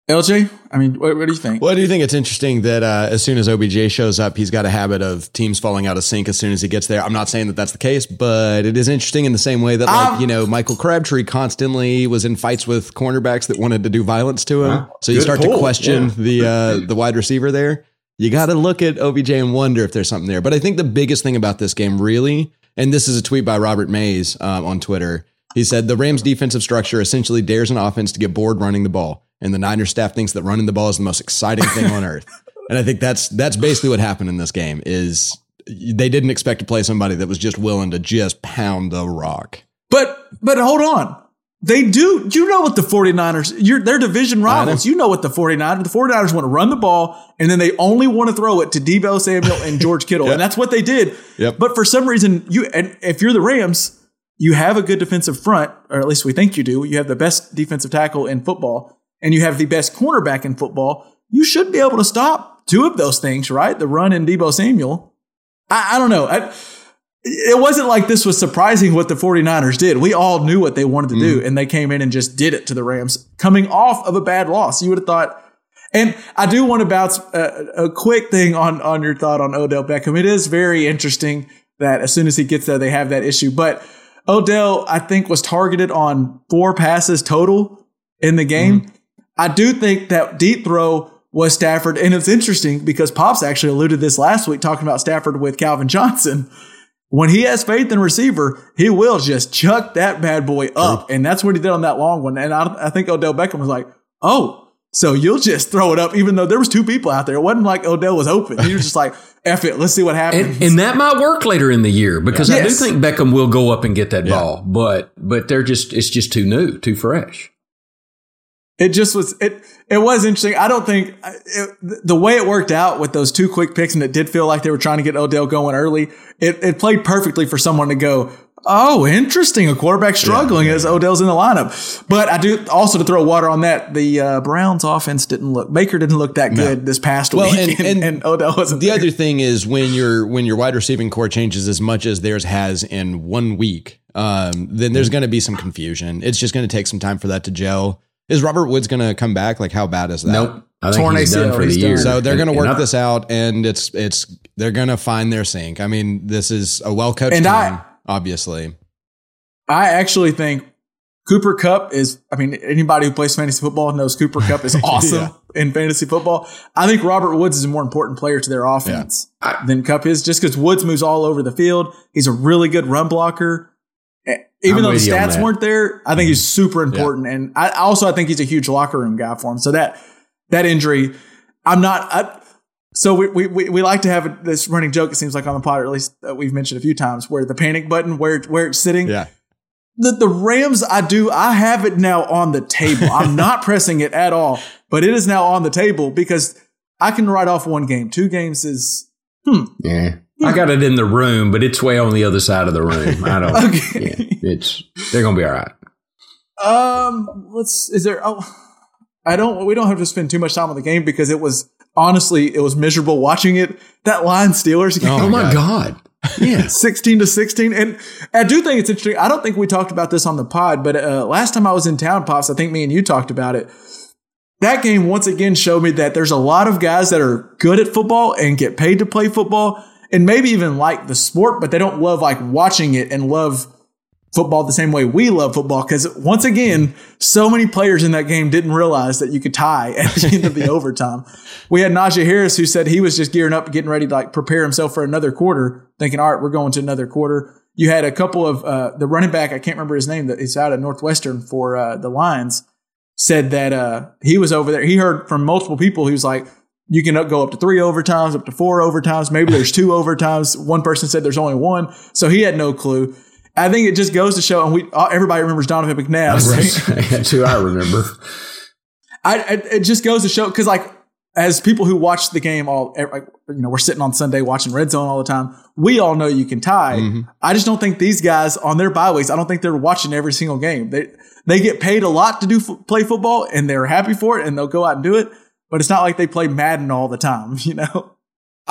S4: LJ, I mean, what, what do you think?
S5: Well, do you think it's interesting that uh, as soon as OBJ shows up, he's got a habit of teams falling out of sync as soon as he gets there? I'm not saying that that's the case, but it is interesting in the same way that, like,
S4: Um,
S5: you know, Michael Crabtree constantly was in fights with cornerbacks that wanted to do violence to him.
S6: Wow.
S5: So you
S6: Good
S5: start to question
S6: Yeah.
S5: the uh, the wide receiver there. You got to look at OBJ and wonder if there's something there. But I think the biggest thing about this game, really, and this is a tweet by Robert Mays um, on Twitter. He said the Rams' defensive structure essentially dares an offense to get bored running the ball, and the Niners staff thinks that running the ball is the most exciting thing on earth. And I think that's that's basically what happened in this game. Is they didn't expect to play somebody that was just willing to just pound the rock.
S4: But but hold on. They do you know what the 49ers you're they're division rivals. You know what the 49ers the 49ers want to run the ball and then they only want to throw it to Debo Samuel and George Kittle. And that's what they did.
S5: Yep.
S4: But for some reason you and if you're the Rams, you have a good defensive front, or at least we think you do. You have the best defensive tackle in football and you have the best cornerback in football. You should be able to stop two of those things, right? The run and Debo Samuel. I, I don't know. I, it wasn't like this was surprising what the 49ers did. We all knew what they wanted to do, mm. and they came in and just did it to the Rams, coming off of a bad loss. You would have thought. And I do want to bounce a, a quick thing on, on your thought on Odell Beckham. It is very interesting that as soon as he gets there, they have that issue. But Odell, I think, was targeted on four passes total in the game. Mm. I do think that deep throw was Stafford. And it's interesting because Pops actually alluded to this last week talking about Stafford with Calvin Johnson. When he has faith in receiver, he will just chuck that bad boy up. And that's what he did on that long one. And I, I think Odell Beckham was like, oh, so you'll just throw it up, even though there was two people out there. It wasn't like Odell was open. He was just like, F it, let's see what happens.
S6: And, and that might work later in the year because I do think Beckham will go up and get that
S5: Yeah.
S6: ball, but but they're just it's just too new, too fresh.
S4: It just was it it was interesting i don't think it, the way it worked out with those two quick picks and it did feel like they were trying to get odell going early it, it played perfectly for someone to go oh interesting a quarterback struggling as odell's in the lineup but i do also to throw water on that the uh, browns offense didn't look baker didn't look that good this past
S5: Well,
S4: week
S5: and-
S4: and,
S5: and
S4: and odell wasn't
S5: The
S4: there.
S5: other thing is when your when your wide receiving corps changes as much as theirs has in one week, um, then there's going to be some confusion. It's just going to take some time for that to gel. Is Robert Woods going to come back? Like, how bad is that?
S6: Nope. I think
S4: Torn
S6: he's done
S4: ACL,
S6: for the year.
S5: So they're going to work
S6: and I-
S5: this out, and it's it's they're going to find their sync. I mean, this is a well coached
S4: And
S5: team,
S4: I-
S5: obviously.
S4: I actually think Cooper Kupp is, I mean, anybody who plays fantasy football knows Cooper Kupp is awesome in fantasy football. I think Robert Woods is a more important player to their offense than Kupp is just because Woods moves all over the field. He's a really good run blocker. Even
S6: I'm
S4: though the
S6: with you on
S4: stats weren't there, I think he's mm-hmm. super important. And I also, I think he's a huge locker room guy for him. So that, that injury, I'm not, I, so we, we, we, we like to have this running joke, it seems like on the pod, or at least uh, we've mentioned a few times, where the panic button, where, where it's sitting,
S5: Yeah.
S4: the, the Rams, I do, I have it now on the table. I'm not pressing it at all, but it is now on the table because I can write off one game. Two games is, hmm.
S6: Yeah. Hmm. I got it in the room, but it's way on the other side of the room. I don't.
S4: Okay.
S6: Yeah, it's they're gonna be all right.
S4: um, let's, is there, oh, I don't, we don't have to spend too much time on the game because it was, honestly, it was miserable watching it. That line Steelers game.
S6: Oh, my god. Yeah.
S4: 16 to 16. And I do think it's interesting. I don't think we talked about this on the pod, but uh, last time I was in town, Pops, I think me and you talked about it. That game once again showed me that there's a lot of guys that are good at football and get paid to play football and maybe even like the sport, but they don't love like watching it and love football the same way we love football. Cause once again, so many players in that game didn't realize that you could tie at the end of the overtime. We had Najee Harris who said he was just gearing up, getting ready to like prepare himself for another quarter, thinking, all right, we're going to another quarter. You had a couple of uh, the running back, I can't remember his name, that is out of Northwestern for uh, the Lions, said that uh, he was over there. He heard from multiple people. He was like, you can go up to three overtimes, up to four overtimes. Maybe there's two overtimes. One person said there's only one, so he had no clue. I think it just goes to show, and we everybody remembers Donovan McNabb.
S6: That's who I remember.
S4: I, it just goes to show because like as people who watch the game all eh, like you know we're sitting on Sunday watching Red Zone all the time. We all know you can tie.
S5: Mm-hmm.
S4: I just don't think these guys on their bye weeks. I don't think they're watching every single game. They they get paid a lot to do play football and they're happy for it and they'll go out and do it. But it's not like they play Madden all the time. You know.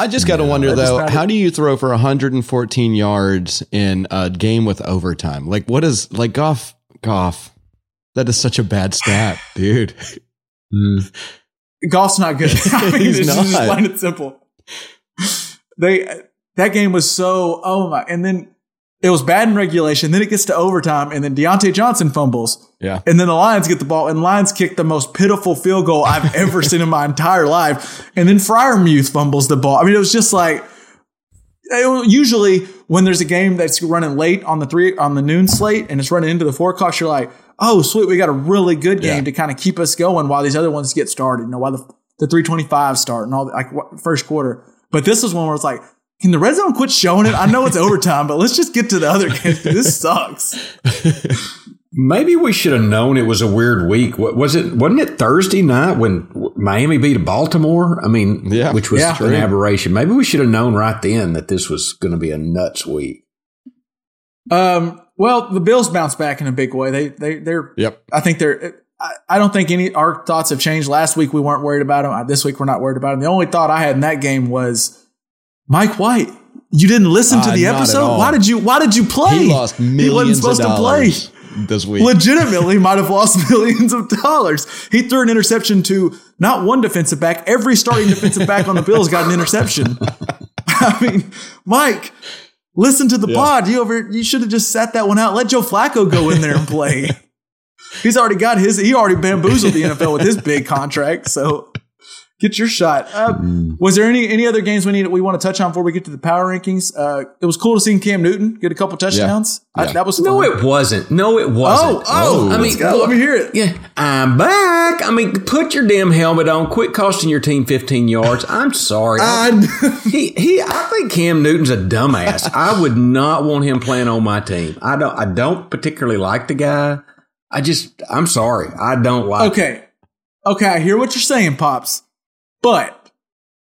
S5: I just got to wonder though, how do you throw for 114 yards in a game with overtime? Like, what is like Goff? Goff, that is such a bad stat, dude.
S4: Hmm. Goff's not good. I mean,
S5: He's
S4: it's just plain and simple. They that game was so oh my, and then it was bad in regulation. Then it gets to overtime, and then Diontae Johnson fumbles,
S5: Yeah,
S4: and then the Lions get the ball, and Lions kick the most pitiful field goal I've ever seen in my entire life, and then Freiermuth fumbles the ball. I mean, it was just like. it- Usually, when there's a game that's running late on the three on the noon slate and it's running into the four o'clock, you're like, "Oh, sweet, we got a really good game
S5: Yeah.
S4: to kind of keep us going while these other ones get started." You know, while the the 325 start and all the, like first quarter. But this is one where it's like, can the red zone quit showing it? I know it's overtime, but let's just get to the other game. This sucks.
S6: Maybe we should have known it was a weird week. What was it? Wasn't it Thursday night when Miami beat Baltimore? I mean,
S5: Yeah.
S6: which was
S4: Yeah.
S6: an aberration. Maybe we should have known right then that this was going to be a nuts week.
S4: Um, well, the Bills bounced back in a big way. They they they're
S5: yep.
S4: I think they're. I, I don't think any our thoughts have changed. Last week we weren't worried about them. This week we're not worried about them. The only thought I had in that game was Mike White. You didn't listen to
S5: Uh,
S4: the episode. Why did you? Why did you play?
S5: He lost
S4: He wasn't
S5: millions
S4: supposed
S5: of
S4: to play.
S5: this week.
S4: legitimately might have lost millions of dollars. He threw an interception to not one defensive back. Every starting defensive back on the Bills got an interception. I mean, Mike, listen to the pod. You over you should have just sat that one out. Let Joe Flacco go in there and play. He's already got his he already bamboozled the NFL with his big contract. So get your shot. Uh, was there any any other games we need we want to touch on before we get to the power rankings? Uh, it was cool to see Cam Newton get a couple touchdowns. I-
S5: Yeah.
S4: that was
S6: No, it wasn't. No, it wasn't.
S4: Oh, oh,
S6: I
S4: let's
S6: mean,
S4: go. Let me hear it.
S6: Yeah, I'm back. I mean, put your damn helmet on. Quit costing your team 15 yards. I'm sorry. I- he he. I think Cam Newton's a dumbass. I would not want him playing on my team. I don't. I don't particularly like the guy. I just. I'm sorry. I don't like.
S4: Okay. Okay, I hear what you're saying, Pops. But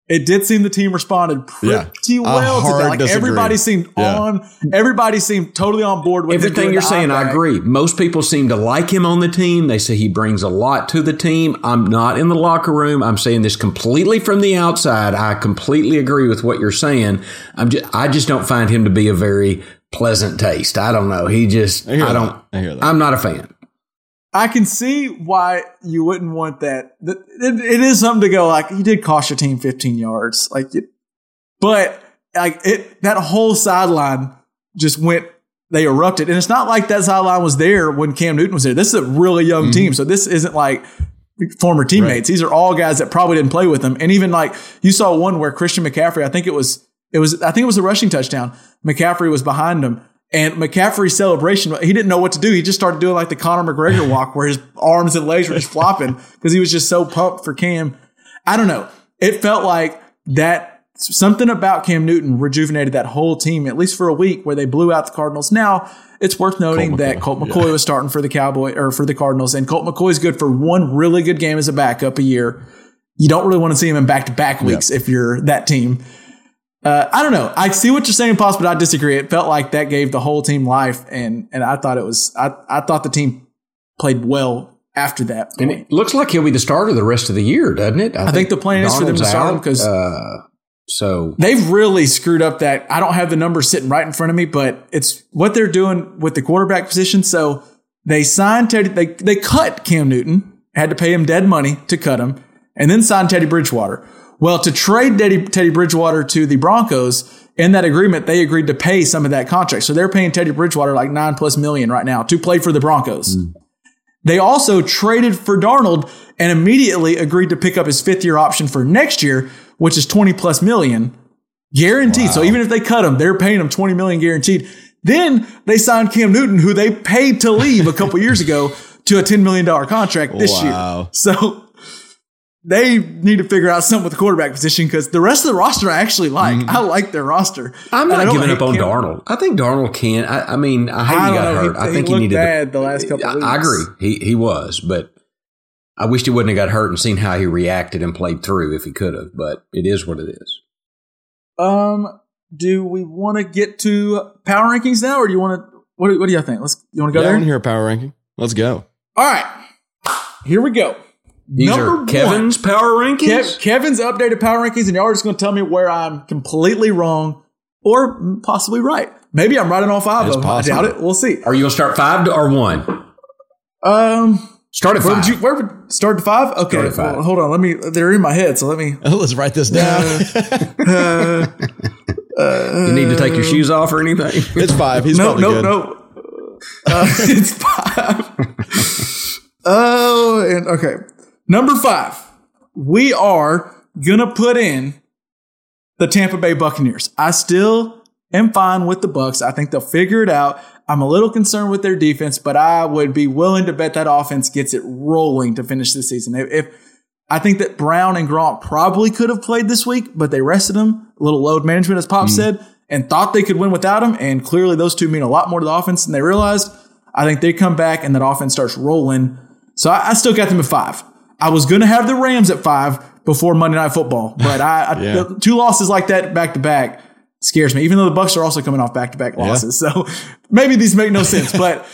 S4: it did seem the team responded pretty
S5: Yeah.
S4: Well to that. Like
S5: disagree.
S4: everybody seemed
S5: Yeah.
S4: on everybody seemed totally on board with
S6: Everything you're
S4: the
S6: saying, I agree. Most people seem to like him on the team. They say he brings a lot to the team. I'm not in the locker room. I'm saying this completely from the outside. I completely agree with what you're saying. I'm just, I just don't find him to be a very pleasant taste. I don't know. He just,
S5: I
S6: I, don't,
S5: that. I hear that.
S6: I'm not a fan.
S4: I can see why you wouldn't want that. It, it is something to go like you did cost your team 15 yards, like, it, but like it that whole sideline just went. They erupted, and it's not like that sideline was there when Cam Newton was there. This is a really young mm-hmm. team, so this isn't like former teammates. These are all guys that probably didn't play with them, and even like you saw one where Christian McCaffrey, I think it was it was I think it was a rushing touchdown. McCaffrey was behind him. And McCaffrey's celebration, he didn't know what to do. He just started doing like the Conor McGregor walk where his arms and legs were just flopping because he was just so pumped for Cam. I don't know. It felt like that something about Cam Newton rejuvenated that whole team, at least for a week where they blew out the Cardinals. Now, it's worth noting
S5: Colt
S4: that Colt McCoy was starting for the Cowboy or for the Cardinals, and Colt McCoy's good for one really good game as a backup a year. You don't really want to see him in back to back weeks if you're that team. Uh, I don't know. I see what you're saying, Pops, but I disagree. It felt like that gave the whole team life, and and I thought it was. I I thought the team played well after that.
S6: And it looks like he'll be the starter the rest of the year, doesn't it?
S4: I think the plan is for them to start him
S6: out,
S4: 'cause-
S6: uh, so
S4: They've really screwed up that. I don't have the numbers sitting right in front of me, but it's what they're doing with the quarterback position. So they signed Teddy. They they cut Cam Newton, had to pay him dead money to cut him, and then signed Teddy Bridgewater. Well, to trade Teddy, Teddy Bridgewater to the Broncos, in that agreement, they agreed to pay some of that contract. So they're paying Teddy Bridgewater like nine plus million right now to play for the Broncos. Hmm. They also traded for Darnold and immediately agreed to pick up his fifth year option for next year, which is 20 plus million guaranteed. So even if they cut him, they're paying him 20 million guaranteed. Then they signed Cam Newton, who they paid to leave a couple years ago, to a $10 million contract this
S5: Wow.
S4: year. So they need to figure out something with the quarterback position because the rest of the roster I actually like. I like their roster.
S6: I'm not giving up on
S4: Cam-
S6: Darnold. I think Darnold can. I, I mean, I hate
S4: I
S6: he got
S4: know. He-
S6: hurt. I think he,
S4: looked
S6: needed
S4: bad the last couple
S6: I,
S4: weeks.
S6: I agree. He he was, but I wished he wouldn't have got hurt and seen how he reacted and played through if he could have. But it is what it is.
S4: Um, do we want to get to power rankings now, or do you want to? What, do- what do you think? Let's. You want to go
S5: Yeah, I want to hear a power ranking. Let's go.
S4: All right. Here we go.
S6: These
S4: Number
S6: are
S4: one.
S6: Kevin's power rankings.
S4: Kev, Kevin's updated power rankings, and y'all are just going to tell me where I'm completely wrong or possibly right. Maybe I'm right on all five
S5: It's
S4: of them. I doubt it. We'll see.
S6: Are you gonna start five to, or one?
S4: Um,
S6: Start at
S4: where
S6: five.
S4: would you? Where would start at five? Okay,
S6: Start at five.
S4: well, hold on. Let me. They're in my head, so let me.
S5: Let's write this down.
S6: you need to take your shoes off or anything?
S5: it's five. He's
S4: no,
S5: probably
S4: no,
S5: good.
S4: no. Uh, it's five. oh, and okay. Number five. We are gonna put in the Tampa Bay Buccaneers. I still am fine with the Bucks. I think they'll figure it out. I'm a little concerned with their defense, but I would be willing to bet that offense gets it rolling to finish the season. If, if I think that Brown and Grant probably could have played this week, but they rested them. A little load management, as Pop mm. said, and thought they could win without him. And clearly, those two mean a lot more to the offense than they realized. I think they come back and that offense starts rolling. So I, I still got them at five. I was going to have the Rams at five before Monday Night Football, but I, I
S5: Yeah.
S4: the two losses like that back to back scares me. Even though the Bucks are also coming off back to back losses, so maybe these make no sense. But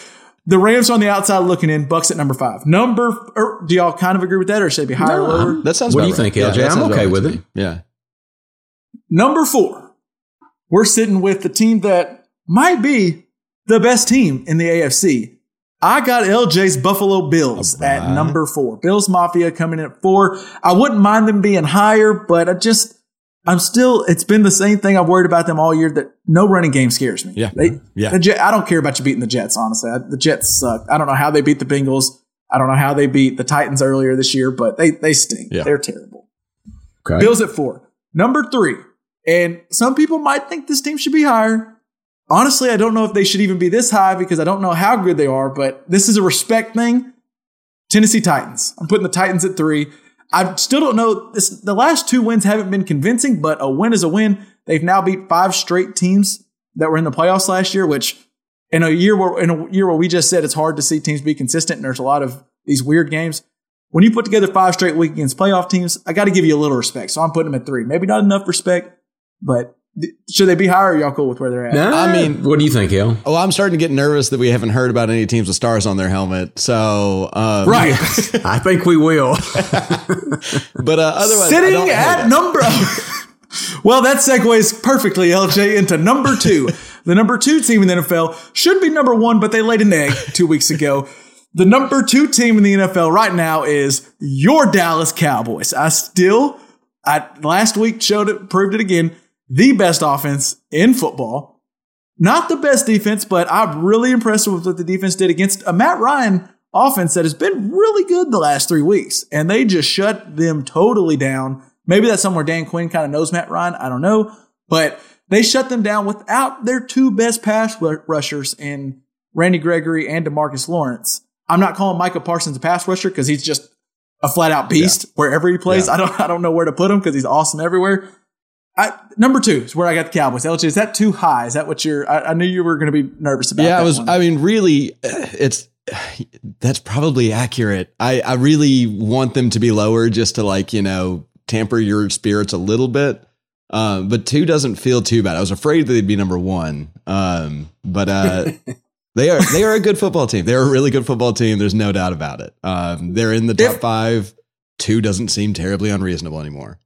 S4: the Rams are on the outside looking in. Bucks at number five. Number, or do y'all kind of agree with that, or should it be higher or lower?
S5: That sounds.
S6: What do you
S5: right.
S6: think, LJ?
S5: that
S6: I'm okay
S5: about
S6: with it.
S5: me. Yeah.
S4: Number four, we're sitting with the team that might be the best team in the AFC. I got LJ's Buffalo Bills at number four. Bills Mafia coming in at four. I wouldn't mind them being higher, but I just, I'm still, it's been the same thing I've worried about them all year that no running game scares me.
S5: Yeah.
S4: They,
S5: Yeah.
S4: Jet, I don't care about you beating the Jets, honestly. I, the Jets suck. I don't know how they beat the Bengals. I don't know how they beat the Titans earlier this year, but they, they stink.
S5: Yeah.
S4: They're terrible.
S6: Okay.
S4: Bills at four. Number three, and some people might think this team should be higher. Honestly, I don't know if they should even be this high because I don't know how good they are, but this is a respect thing. Tennessee Titans. I'm putting the Titans at three. I still don't know. This, the last two wins haven't been convincing, but a win is a win. They've now beat five straight teams that were in the playoffs last year, which in a year where in a year where we just said it's hard to see teams be consistent and there's a lot of these weird games. When you put together five straight weeks against playoff teams, I got to give you a little respect. So I'm putting them at three. Maybe not enough respect, but should they be higher? Or y'all cool with where they're at?
S6: Nah,
S5: I mean-
S6: what do you think, Hill?
S5: Oh, I'm starting to get nervous that we haven't heard about any teams with stars on their helmet. So, um,
S4: Right.
S6: I think we will.
S5: But uh, otherwise,
S4: Sitting at number. well, that segues perfectly, LJ, into number two. the number two team in the NFL should be number one, but they laid an egg two weeks ago. The number two team in the NFL right now is your Dallas Cowboys. I still, I last week showed it, proved it again. The best offense in football. Not the best defense, but I'm really impressed with what the defense did against a Matt Ryan offense that has been really good the last three weeks. And they just shut them totally down. Maybe that's somewhere Dan Quinn kind of knows Matt Ryan. I don't know. But they shut them down without their two best pass rushers in Randy Gregory and Demarcus Lawrence. I'm not calling Micah Parsons a pass rusher because he's just a flat out beast wherever he plays.
S5: Yeah.
S4: I don't I don't know where to put him because he's awesome everywhere. I, number two is where I got the Cowboys. LJ, is that too high? Is that what you're? I, I knew you were going to be nervous about.
S5: Yeah, I was.
S4: one.
S5: I mean, really, it's that's probably accurate. I I really want them to be lower just to like you know tamper your spirits a little bit. Um, but two doesn't feel too bad. I was afraid that they'd be number one. Um, but uh, they are they are a good football team. They're a really good football team. There's no doubt about it. Um, they're in the top
S4: If-
S5: five. Two doesn't seem terribly unreasonable anymore.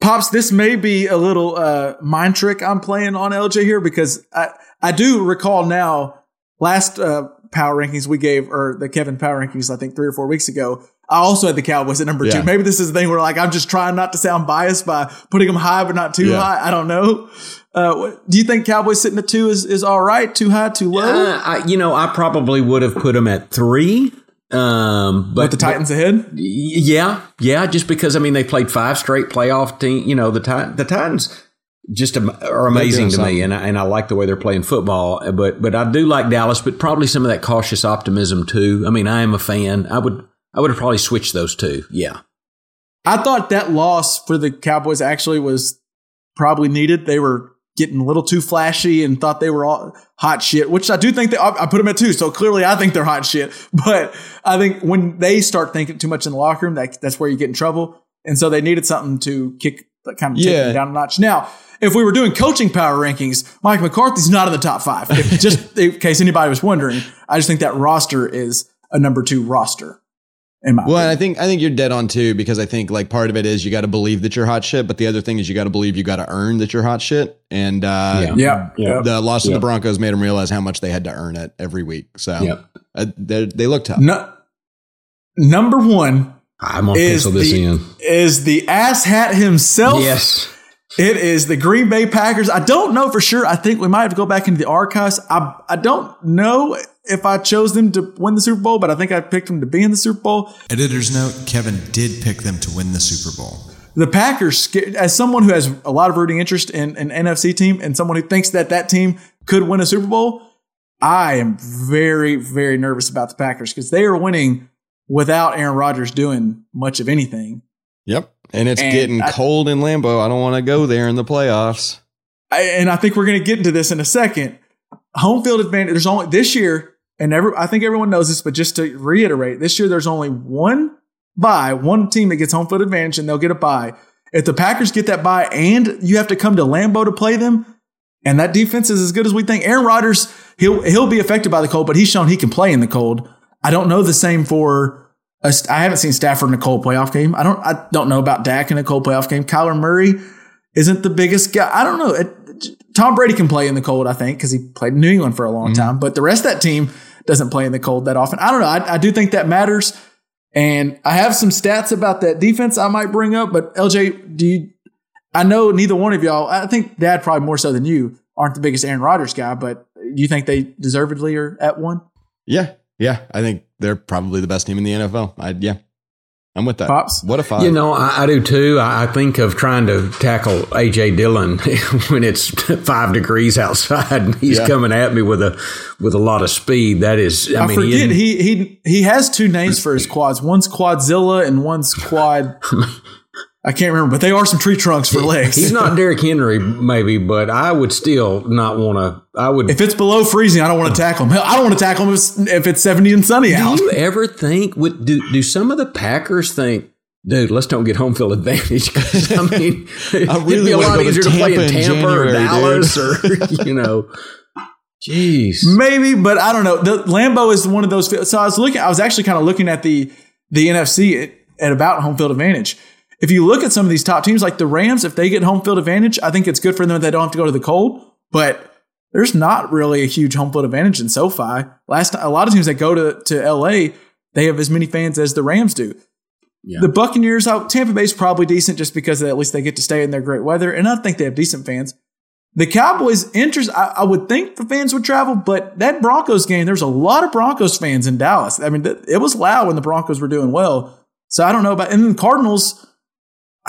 S4: Pops, this may be a little uh, mind trick I'm playing on LJ here because I, I do recall now last uh, power rankings we gave, or the Kevin power rankings, I think three or four weeks ago. I also had the Cowboys at number
S5: Yeah.
S4: two. Maybe this is the thing where like I'm just trying not to sound biased by putting them high but not too
S5: Yeah.
S4: high. I don't know. Uh, do you think Cowboys sitting at two is, is all right? Too high? Too low?
S6: Uh, I, you know, I probably would have put them at three. Um, but
S4: With the Titans ahead?
S6: Yeah, yeah. Just because I mean they played five straight playoff team. You know the Tit- the Titans just are amazing to
S5: doing
S6: me, and I, and I like the way they're playing football. But but I do like Dallas, but probably some of that cautious optimism too. I mean, I am a fan. I would I would have probably switched those two. Yeah.
S4: I thought that loss for the Cowboys actually was probably needed. They were getting a little too flashy and thought they were all hot shit, which I do think they, I put them at two. So clearly I think they're hot shit. But I think when they start thinking too much in the locker room, that, that's where you get in trouble. And so they needed something to kick, that kind of take
S5: Yeah.
S4: them down a notch. Now, if we were doing coaching power rankings, Mike McCarthy's not in the top five. If- just in case anybody was wondering, I just think that roster is a number two roster. In my
S5: Well, and. I think I think you're dead on too because I think like part of it is you got to believe that you're hot shit, but the other thing is you got to believe you got to earn that you're hot shit. And uh,
S4: yeah,
S6: Yeah.
S5: the loss to
S6: Yeah.
S5: the Broncos made them realize how much they had to earn it every week. So
S6: Yep.
S5: uh, they they look tough.
S4: No, number one
S6: I'm gonna
S4: is
S6: pencil this
S4: the,
S6: in.
S4: is the ass hat himself.
S6: Yes.
S4: It is the Green Bay Packers. I don't know for sure. I think we might have to go back into the archives. I I don't know if I chose them to win the Super Bowl, but I think I picked them to be in the Super Bowl.
S8: Editor's note Kevin did pick them to win the Super Bowl.
S4: The Packers, as someone who has a lot of rooting interest in an NFC team and someone who thinks that that team could win a Super Bowl, I am very, very nervous about the Packers because they are winning without Aaron Rodgers doing much of anything.
S5: Yep. And it's
S4: And
S5: getting
S4: I-
S5: cold in Lambeau. I don't want to go there in the playoffs.
S4: I, and I think we're going to get into this in a second. Home field advantage. There's only this year, and every, I think everyone knows this, but just to reiterate, this year there's only one buy, one team that gets home field advantage, and they'll get a buy. If the Packers get that buy, and you have to come to Lambeau to play them, and that defense is as good as we think. Aaron Rodgers, he'll he'll be affected by the cold, but he's shown he can play in the cold. I don't know the same for. a I haven't seen Stafford in a cold playoff game. I don't. I don't know about Dak in a cold playoff game. Kyler Murray isn't the biggest guy. I don't know. It, Tom Brady can play in the cold, I think, because he played in New England for a long mm-hmm. time. But the rest of that team doesn't play in the cold that often. I don't know. I, I do think that matters. And I have some stats about that defense I might bring up. But LJ, do you? I know neither one of y'all. I think Dad probably more so than you aren't the biggest Aaron Rodgers guy. But do you think they deservedly are at one?
S5: Yeah. Yeah. I think they're probably the best team in the NFL. I, yeah. I'm with that.
S4: Pops?
S5: What a five.
S6: You know, I, I do too. I, I think of trying to tackle AJ Dillon when it's five degrees outside and he's
S5: Yeah.
S6: coming at me with a with a lot of speed. That is, I,
S4: I,
S6: mean,
S4: forget
S6: isn't-
S4: he he he has two names for his quads. One's Quadzilla and one's Quad. I can't remember, but they are some tree trunks for legs.
S6: He's not Derrick Henry, maybe, but I would still not want to. I would.
S4: If it's below freezing, I don't want to tackle him. Hell, I don't want to tackle him if it's, if it's 70 and sunny out.
S6: do you ever think? Would do do some of the Packers think? Dude, let's don't get home field advantage. 'Cause, I mean, it'd
S5: really
S6: be a lot
S5: go to
S6: easier to play in
S5: Tampa in
S6: Tampa or
S5: January,
S6: Dallas or you know. Jeez.
S4: Maybe, but I don't know. The Lambeau is one of those. So I was looking. I was actually kind of looking at the the NFC at, at about home field advantage. If you look at some of these top teams, like the Rams, if they get home field advantage, I think it's good for them that they don't have to go to the cold. But there's not really a huge home field advantage in SoFi. Last a lot of teams that go to to LA, they have as many fans as the Rams do.
S6: Yeah.
S4: The Buccaneers, out Tampa Bay's probably decent just because at least they get to stay in their great weather, and I think they have decent fans. The Cowboys interest, I, I would think the fans would travel, but that Broncos game, there's a lot of Broncos fans in Dallas. I mean, th- it was loud when the Broncos were doing well. So I don't know about, and then the Cardinals,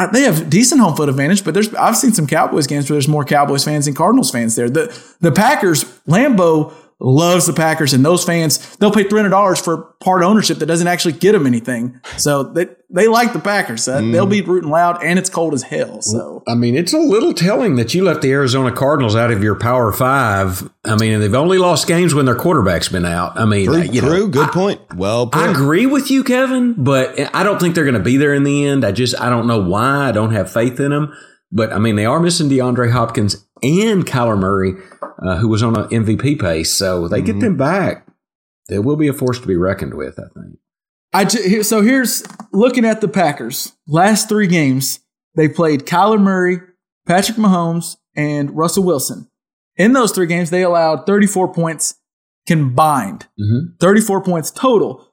S4: they have decent home field advantage, but there's I've seen some Cowboys games where there's more Cowboys fans than Cardinals fans there. The the Packers, Lambeau loves the Packers, and those fans they'll pay three hundred dollars for part ownership that doesn't actually get them anything. So they they like the Packers. So They'll be rooting loud, and it's cold as hell. So
S6: I mean, it's a little telling that you left the Arizona Cardinals out of your Power Five. I mean, and they've only lost games when their quarterback's been out. I mean,
S5: True, uh,
S6: you know,
S5: true. Good point. Well put.
S6: I agree with you, Kevin, but I don't think they're going to be there in the end. I just I don't know why. I don't have faith in them. But I mean, they are missing DeAndre Hopkins and Kyler Murray, uh, who was on an MVP pace. So they get them back. They will be a force to be reckoned with. I think.
S4: I ju- so here's looking at the Packers last three games. They played Kyler Murray, Patrick Mahomes, and Russell Wilson. In those three games, they allowed 34 points combined,
S6: Mhm.
S4: 34 points total.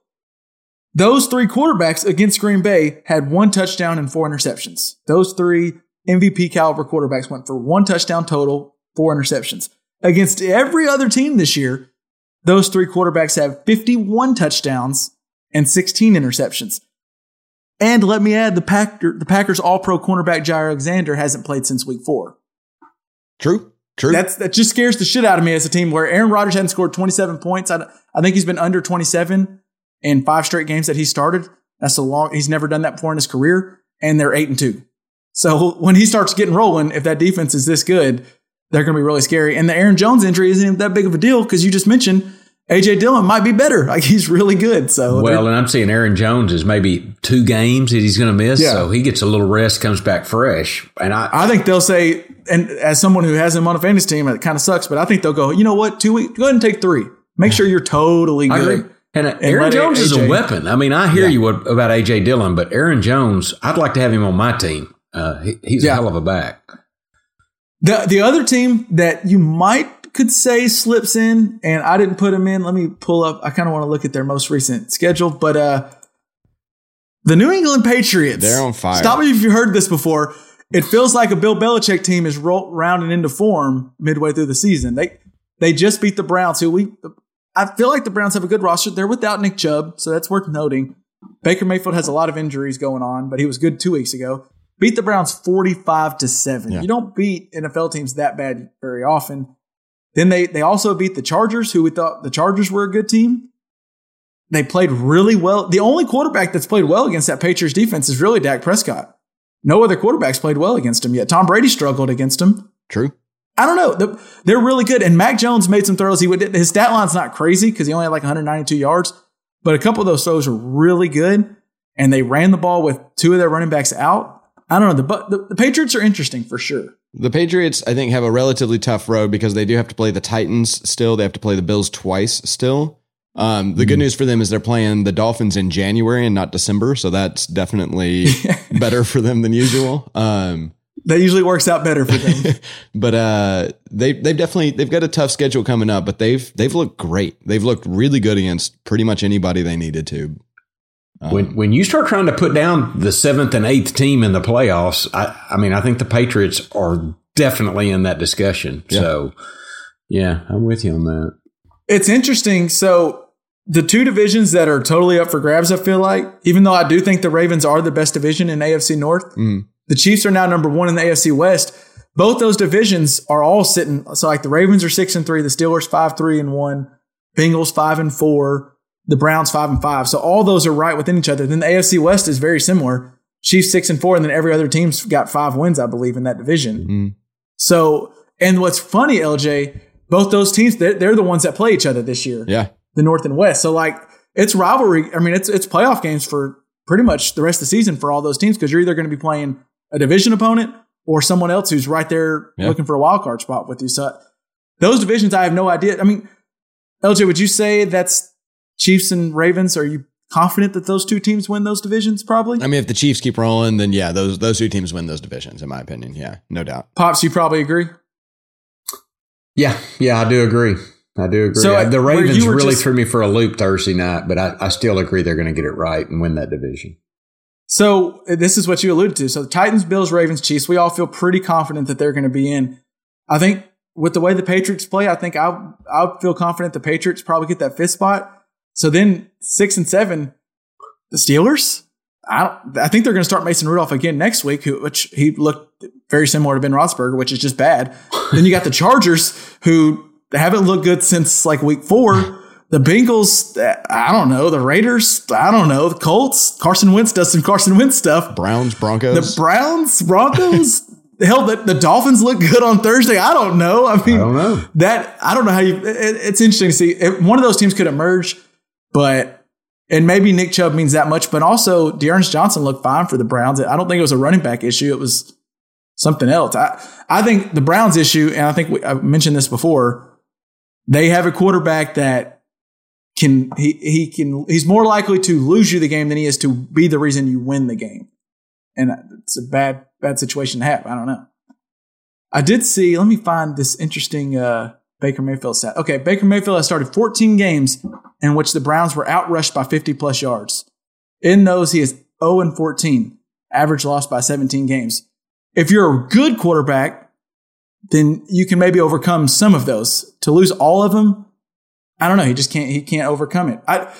S4: Those three quarterbacks against Green Bay had one touchdown and four interceptions. Those three MVP caliber quarterbacks went for one touchdown total, four interceptions. Against every other team this year, those three quarterbacks have 51 touchdowns and 16 interceptions. And let me add, the, Packer, the Packers All Pro cornerback Jaire Alexander hasn't played since week four.
S5: True. True.
S4: That's that just scares the shit out of me as a team where Aaron Rodgers hadn't scored 27 points. I, I think he's been under 27 in five straight games that he started. That's a long. He's never done that before in his career. and they're eight and two. So when he starts getting rolling, if that defense is this good, they're going to be really scary. And the Aaron Jones injury isn't that big of a deal because you just mentioned AJ Dillon might be better. Like he's really good. So
S6: Well, and I'm seeing Aaron Jones is maybe two games that he's going to miss,
S4: Yeah.
S6: so he gets a little rest, comes back fresh, and I,
S4: I think they'll say, and as someone who has him on a fantasy team, it kind of sucks, but I think they'll go, you know what, two weeks, go ahead and take three. Make sure you're totally good.
S6: And, uh, Aaron
S4: let
S6: Jones is a weapon. I mean, I hear you about AJ Dillon, but Aaron Jones, I'd like to have him on my team. Uh, he, he's
S4: Yeah.
S6: a hell of a back.
S4: The the other team that you might could say slips in, and I didn't put him in. Let me pull up. I kind of want to look at their most recent schedule, but uh, the New England Patriots.
S5: They're on fire.
S4: Stop me if you've heard this before. It feels like a Bill Belichick team is ro- rounding into form midway through the season. They they just beat the Browns, who we I feel like the Browns have a good roster. They're without Nick Chubb, so that's worth noting. Baker Mayfield has a lot of injuries going on, but he was good two weeks ago. Beat the Browns 45 to 7.
S5: Yeah.
S4: You don't beat NFL teams that bad very often. Then they they also beat the Chargers, who we thought the Chargers were a good team. They played really well. The only quarterback that's played well against that Patriots defense is really Dak Prescott. No other quarterbacks played well against him yet. Tom Brady struggled against him.
S5: True.
S4: I don't know. They're really good. And Mac Jones made some throws. He would his stat line's not crazy because he only had like 192 yards, but a couple of those throws were really good. And they ran the ball with two of their running backs out. I don't know. The but the, the Patriots are interesting for sure.
S5: The Patriots, I think, have a relatively tough road because they do have to play the Titans still. They have to play the Bills twice still. Um, the good news for them is they're playing the Dolphins in January and not December, so that's definitely better for them than usual. Um,
S4: That usually works out better for them.
S5: but uh, they they've definitely they've got a tough schedule coming up, but they've they've looked great. They've looked really good against pretty much anybody they needed to. Um,
S6: When when you start trying to put down the seventh and eighth team in the playoffs, I, I mean, I think the Patriots are definitely in that discussion.
S5: Yeah.
S6: So, yeah, I'm with you on that.
S4: it's interesting. So the two divisions that are totally up for grabs, I feel like, even though I do think the Ravens are the best division in AFC North,
S5: Mm.
S4: the Chiefs are now number one in the AFC West. Both those divisions are all sitting. So like the Ravens are six and three, the Steelers five three and one, Bengals five and four, the Browns five and five. So all those are right within each other. Then the AFC West is very similar. Chiefs six and four, and then every other team's got five wins, I believe, in that division.
S5: Mm.
S4: So, and what's funny, LJ, both those teams, they're, they're the ones that play each other this year,
S5: Yeah,
S4: the North and West. So, like, it's rivalry. I mean, it's it's playoff games for pretty much the rest of the season for all those teams because you're either going to be playing a division opponent or someone else who's right there
S5: Yeah.
S4: looking for a wild card spot with you. So, those divisions, I have no idea. I mean, LJ, would you say that's Chiefs and Ravens? Are you confident that those two teams win those divisions? Probably.
S5: I mean, if the Chiefs keep rolling, then yeah, those those two teams win those divisions, in my opinion. Yeah, no doubt.
S4: Pops, you probably agree.
S6: Yeah, yeah, I do agree. I do agree.
S4: So,
S6: Uh, the Ravens really
S4: just-
S6: threw me for a loop Thursday night, but I, I still agree they're going to get it right and win that division.
S4: So uh, this is what you alluded to. So the Titans, Bills, Ravens, Chiefs, we all feel pretty confident that they're going to be in. I think with the way the Patriots play, I think I I feel confident the Patriots probably get that fifth spot. So then six and seven, the Steelers. I don't, I think they're going to start Mason Rudolph again next week, who, which he looked very similar to Ben Roethlisberger, which is just bad. then you got the Chargers, who haven't looked good since like week four. The Bengals, I don't know. The Raiders, I don't know. The Colts, Carson Wentz does some Carson Wentz stuff.
S5: Browns, Broncos.
S4: The Browns, Broncos, hell, the, the Dolphins look good on Thursday. I don't know. I mean,
S6: I don't know.
S4: that I don't know how you. It, it's interesting to see. If one of those teams could emerge, but and maybe Nick Chubb means that much, but also D'Ernest Johnson looked fine for the Browns. I don't think it was a running back issue. It was something else. I I think the Browns issue, and I think we, I mentioned this before. They have a quarterback that can he he can he's more likely to lose you the game than he is to be the reason you win the game, and it's a bad bad situation to have. I don't know. I did see. Let me find this interesting uh, Baker Mayfield stat. Okay, Baker Mayfield has started 14 games in which the Browns were outrushed by 50 plus yards. In those, he is 0 and 14, average loss by 17 games. If you're a good quarterback, then you can maybe overcome some of those. To lose all of them, I don't know. He just can't. He can't overcome it. I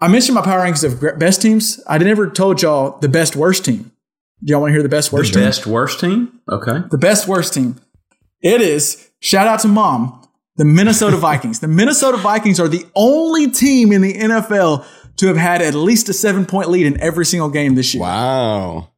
S4: I mentioned my power rankings of best teams. I never told y'all the best worst team. Do y'all want to hear the best worst team?
S6: the
S4: team?
S6: best worst team? Okay.
S4: the best worst team. It is shout out to mom, the Minnesota Vikings. the Minnesota Vikings are the only team in the NFL to have had at least a seven point lead in every single game this year.
S5: wow.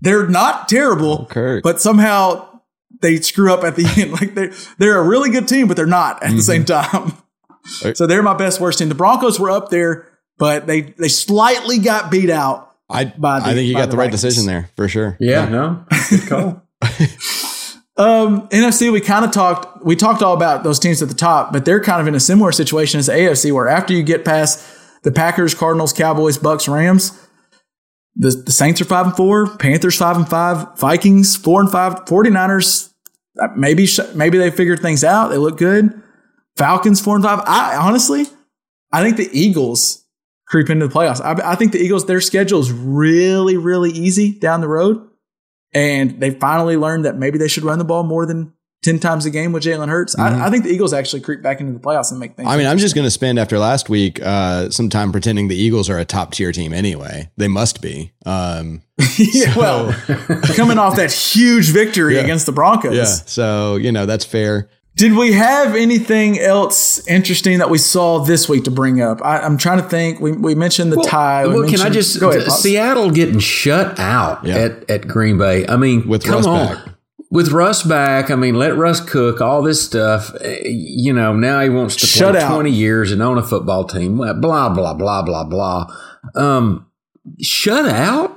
S4: they're not terrible, oh,
S5: Kurt.
S4: but somehow they screw up at the end. Like they they're a really good team, but they're not at the same mm-hmm.
S5: time.
S4: So they're my best worst team. The Broncos were up there, but they they slightly got beat out.
S5: I
S4: by the-
S5: I think you
S4: by
S5: got
S4: the
S5: the right
S4: Vikings.
S5: decision there for sure.
S6: Yeah, no, good call.
S4: Um, NFC, we kind of talked. We talked all about those teams at the top, but they're kind of in a similar situation as AFC, where after you get past the Packers, Cardinals, Cowboys, Bucks, Rams, the, the Saints are five and four, Panthers five and five, Vikings four and five, 49ers uh, maybe maybe they figured things out. They look good. Falcons four and five. I honestly, I think the Eagles creep into the playoffs. I, I think the Eagles their schedule is really really easy down the road and they finally learned that maybe they should run the ball more than 10 times a game with Jalen Hurts. I, I think the Eagles actually creep back into the playoffs and make things.
S5: Mm-hmm. I mean, I'm just going to spend after last week uh, some time pretending the Eagles are a top tier team anyway. They must be. Um,
S4: yeah, well, coming off that huge victory
S5: Yeah.
S4: against the Broncos.
S5: yeah. So, you know, that's fair.
S4: Did we have anything else interesting that we saw this week to bring up? I, I'm trying to think. We, we mentioned the tie. We
S6: Well, can I just
S4: go ahead? Pops.
S6: Seattle getting shut out
S5: Yeah.
S6: at, at Green Bay? I mean,
S5: With
S6: come
S5: Russ
S6: on.
S5: back.
S6: With Russ back, I mean, let Russ cook all this stuff. Eh, You know, now he wants to
S4: Shut
S6: play
S4: out.
S6: 20 years and own a football team. Blah, blah, blah, blah, blah, blah. Um, shut out?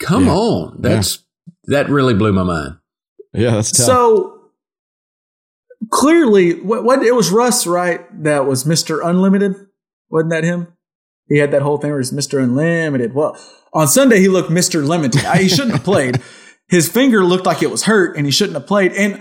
S6: Come
S5: Yeah.
S6: on. That's That really blew my mind.
S5: Yeah, that's tough.
S4: So clearly, what, what it was Russ, right? That was Mister Unlimited, wasn't that him? He had that whole thing where he's Mister Unlimited. Well, on Sunday he looked Mister Limited. He shouldn't have played. His finger looked like it was hurt, and he shouldn't have played. And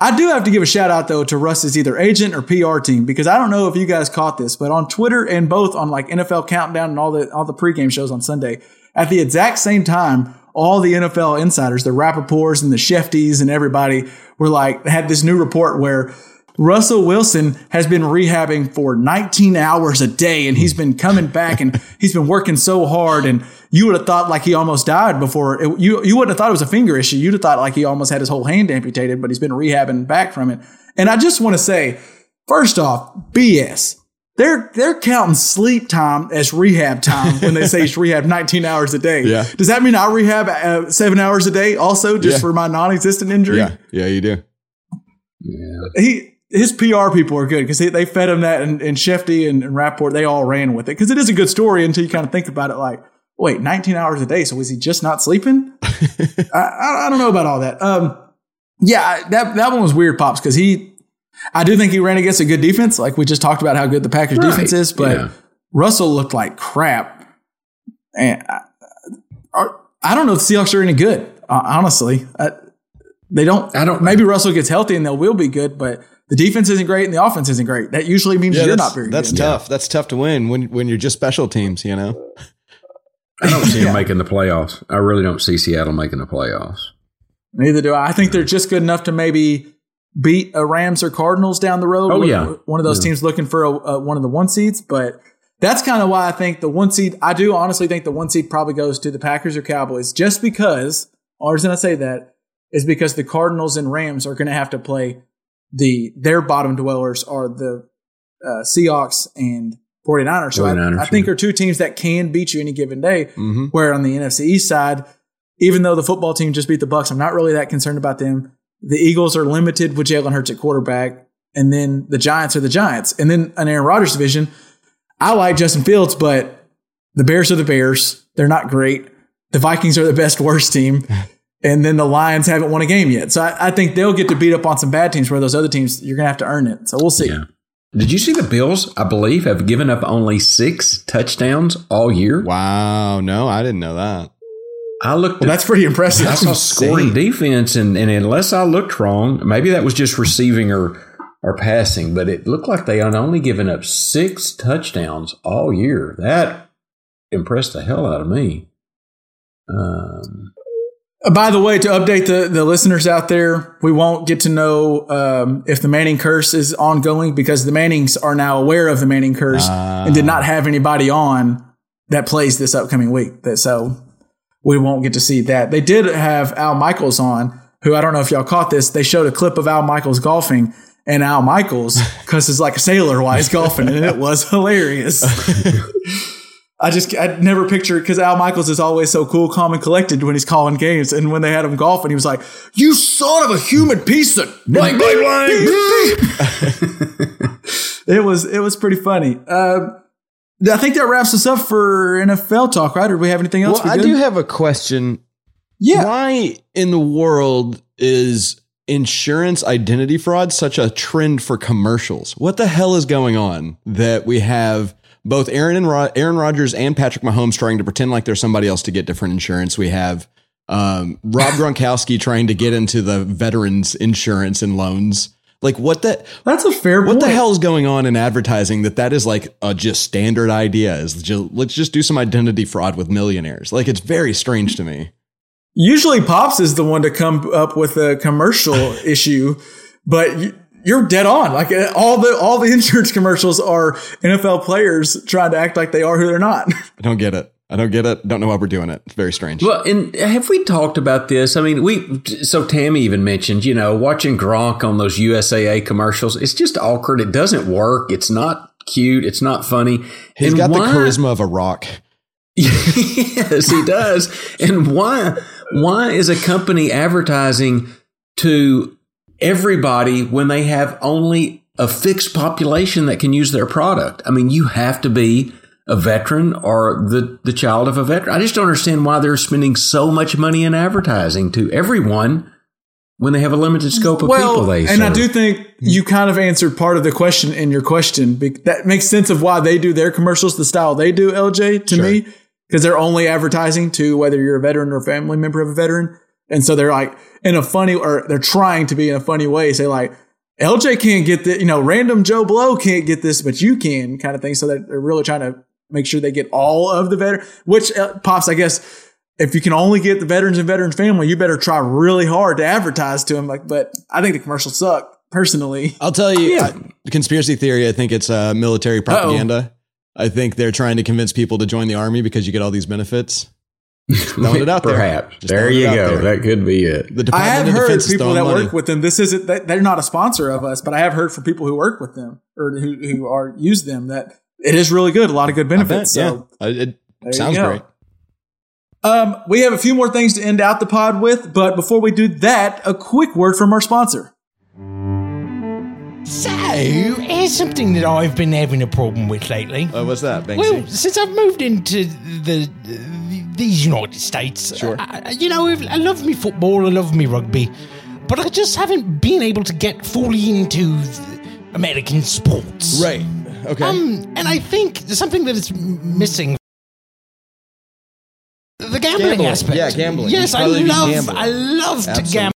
S4: I do have to give a shout out though to Russ's either agent or PR team because I don't know if you guys caught this, but on Twitter and both on like NFL Countdown and all the all the pregame shows on Sunday, at the exact same time, all the NFL insiders, the Rapoports and the Schefties and everybody were like had this new report where Russell Wilson has been rehabbing for 19 hours a day and he's been coming back and he's been working so hard and you would have thought like he almost died before it, you you wouldn't have thought it was a finger issue. You'd have thought like he almost had his whole hand amputated but he's been rehabbing back from it. And I just want to say first off BS they're they're counting sleep time as rehab time when they say he's rehab 19 hours a day.
S5: Yeah.
S4: Does that mean I rehab uh, seven hours a day also just
S5: Yeah.
S4: for my non-existent injury?
S5: yeah, yeah, you do.
S4: he his PR people are good because they fed him that and, and Schefty and, and Rapoport, they all ran with it because it is a good story until you kind of think about it like, wait, 19 hours a day. So is he just not sleeping? I, I, I don't know about all that. Um, yeah, that, that one was weird, Pops, because he, I do think he ran against a good defense. Like we just talked about how good the Packers
S6: Right,
S4: defense is, but
S6: yeah.
S4: Russell looked like crap. And I, I- I don't know if the Seahawks are any good, uh, honestly. I, they don't.
S6: I don't-
S4: Maybe Russell gets healthy and they will be good, but the defense isn't great and the offense isn't great. That usually means
S5: Yeah,
S4: you're not very
S5: that's
S4: good.
S5: tough. That's tough to win when when you're just special teams. You know.
S6: I don't see them making the playoffs. I really don't see Seattle making the playoffs.
S4: Neither do I. I think they're just good enough to maybe beat a Rams or Cardinals down the road.
S6: Oh,
S4: One-
S6: yeah.
S4: one of those teams looking for a, a, one of the one seeds. But that's kind of why I think the one seed. I do honestly think the one seed probably goes to the Packers or Cowboys, just because. Only reason I say that is because the Cardinals and Rams are going to have to play the their bottom dwellers are the uh, Seahawks and 49ers. So
S6: 49ers,
S4: I, I think are two teams that can beat you any given day.
S5: Mhm.
S4: Where on the NFC East side, even though the football team just beat the Bucs, I'm not really that concerned about them. The Eagles are limited with Jalen Hurts at quarterback, and then the Giants are the Giants, and then an Aaron Rodgers division. I like Justin Fields, but the Bears are the Bears. They're not great. The Vikings are the best worst team, and then the Lions haven't won a game yet. So I, I think they'll get to beat up on some bad teams. Where those other teams, you're gonna have to earn it. So we'll see.
S6: Yeah. Did you see the Bills? I believe have given up only six touchdowns all year.
S5: Wow. No, I didn't know that.
S6: I looked.
S4: Well,
S6: at,
S4: that's pretty impressive.
S6: I saw scoring defense, and, and unless I looked wrong, maybe that was just receiving or or passing, but it looked like they had only given up six touchdowns all year. That impressed the hell out of me. Um,
S4: Uh, By the way, to update the, the listeners out there, we won't get to know um, if the Manning curse is ongoing because the Mannings are now aware of the Manning curse and did not have anybody on that plays this upcoming week. That so we won't get to see that. They did have Al Michaels on, who I don't know if y'all caught this. They showed a clip of Al Michaels golfing, and Al Michaels because cusses like a sailor while he's golfing, and it was hilarious. I just I never pictured because Al Michaels is always so cool, calm, and collected when he's calling games. And when they had him golfing, he was like, "You son of a human piece of blank, blank, blank." it was it was pretty funny. Um, I think that wraps us up for NFL talk, right? Or do we have anything else?
S5: Well, I do have a question.
S4: Yeah.
S5: Why in the world is insurance identity fraud such a trend for commercials? What the hell is going on that we have both Aaron and Ro- Aaron Rodgers and Patrick Mahomes trying to pretend like they're somebody else to get different insurance? We have um, Rob Gronkowski trying to get into the veterans insurance and loans. Like what the
S4: That's a fair
S5: what the hell is going on in advertising that that is like a just standard idea is just let's just do some identity fraud with millionaires. Like it's very strange to me.
S4: Usually, Pops is the one to come up with a commercial issue, but you, you're dead on. Like uh, all the all the insurance commercials are NFL players trying to act like they are who they're not.
S5: I don't get it. I don't get it. Don't know why we're doing it. It's very strange.
S6: Well, and have we talked about this? I mean, we so Tammy even mentioned, you know, watching Gronk on those USAA commercials. It's just awkward. It doesn't work. It's not cute. It's not funny.
S5: He's
S6: And
S5: got
S6: why-
S5: the charisma of a rock.
S6: yes, he does. And why why is a company advertising to everybody when they have only a fixed population that can use their product? I mean, you have to be a veteran or the, the child of a veteran. I just don't understand why they're spending so much money in advertising to everyone when they have a limited scope of people they
S4: and I do think you kind of answered part of the question in your question. That makes sense of why they do their commercials the style they do, LJ, to me, because they're only advertising to whether you're a veteran or a family member of a veteran. And so they're like in a funny, or they're trying to be in a funny way, say like, LJ can't get this, you know, random Joe Blow can't get this, but you can kind of thing. So that they're really trying to make sure they get all of the veteran, which uh, pops, I guess, if you can only get the veterans and veterans family, you better try really hard to advertise to them. Like, but I think the commercials suck personally.
S5: I'll tell you, uh, conspiracy theory. I think it's uh, military propaganda. I think they're trying to convince people to join the army because you get all these benefits. Just throwing it out there.
S6: Perhaps.
S5: Just
S6: there you go.
S5: there.
S6: That could be it.
S5: The
S4: I have
S5: of
S4: heard
S5: Defense
S4: people that
S5: money.
S4: work with them. This isn't they're not a sponsor of us, but I have heard from people who work with them or who, who are use them that it is really good. A lot of good
S5: I bet,
S4: benefits.
S5: yeah.
S4: So
S5: Uh, it sounds great.
S4: Um, we have a few more things to end out the pod with, but before we do that, a quick word from our sponsor.
S7: So, here's something that I've been having a problem with lately.
S5: Uh, what's that, Banksy?
S7: Well, since I've moved into the, these United States,
S5: Sure.
S7: I, you know, I love me football, I love me rugby, but I just haven't been able to get fully into American sports.
S5: right. Okay.
S7: Um, and I think something that is missing. The gambling,
S5: Gambling.
S7: aspect.
S5: Yeah, gambling.
S7: Yes, I
S5: probably be
S7: love. I love to gamble.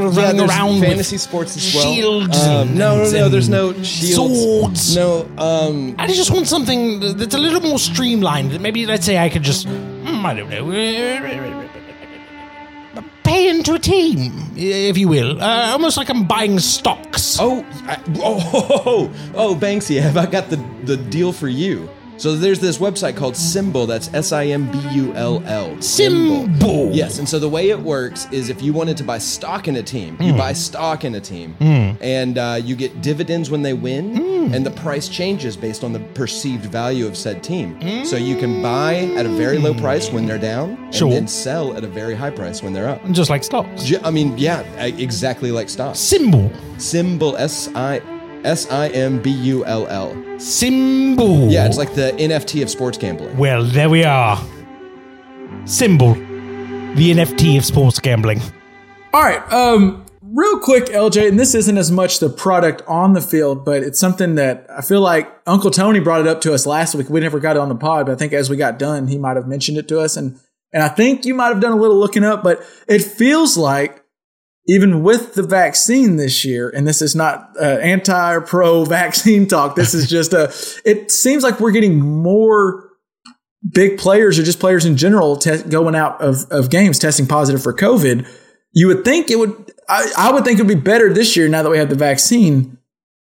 S7: People are running
S5: there's
S7: around
S5: fantasy
S7: with
S5: sports as well.
S7: shields
S5: Um,
S7: and-
S5: no, no, no.
S7: and
S5: There's no shields.
S7: swords.
S5: No. Um.
S7: I just want something that's a little more streamlined. Maybe, let's say, I could just, hmm, I don't know, pay into a team, if you will, uh, almost like I'm buying stocks.
S5: Oh, I, oh, oh, oh, oh, Banksy, have I got the, the deal for you? So there's this website called SimBull. That's S I M B U L L.
S7: SimBull.
S5: Yes, and so the way it works is if you wanted to buy stock in a team, you hmm. buy stock in a team, hmm. and uh, you get dividends when they win, hmm. and the price changes based on the perceived value of said team. So you can buy at a very low price when they're down, and
S7: Sure.
S5: then sell at a very high price when they're up.
S7: Just like stocks.
S5: Ju- I mean, yeah, e- exactly like stocks.
S7: SimBull.
S5: SimBull S I S I M B U L L.
S7: SimBull.
S5: Yeah, it's like the NFT of sports gambling.
S7: Well, there we are. SimBull. The NFT of sports gambling.
S4: All right. Um, real quick, LJ, and this isn't as much the product on the field, but it's something that I feel like Uncle Tony brought it up to us last week. We never got it on the pod, but I think as we got done, he might have mentioned it to us. And, and I think you might have done a little looking up, but it feels like even with the vaccine this year, and this is not uh, anti or pro vaccine talk, this is just a, it seems like we're getting more big players or just players in general te- going out of, of games testing positive for COVID. You would think it would, I, I would think it would be better this year now that we have the vaccine.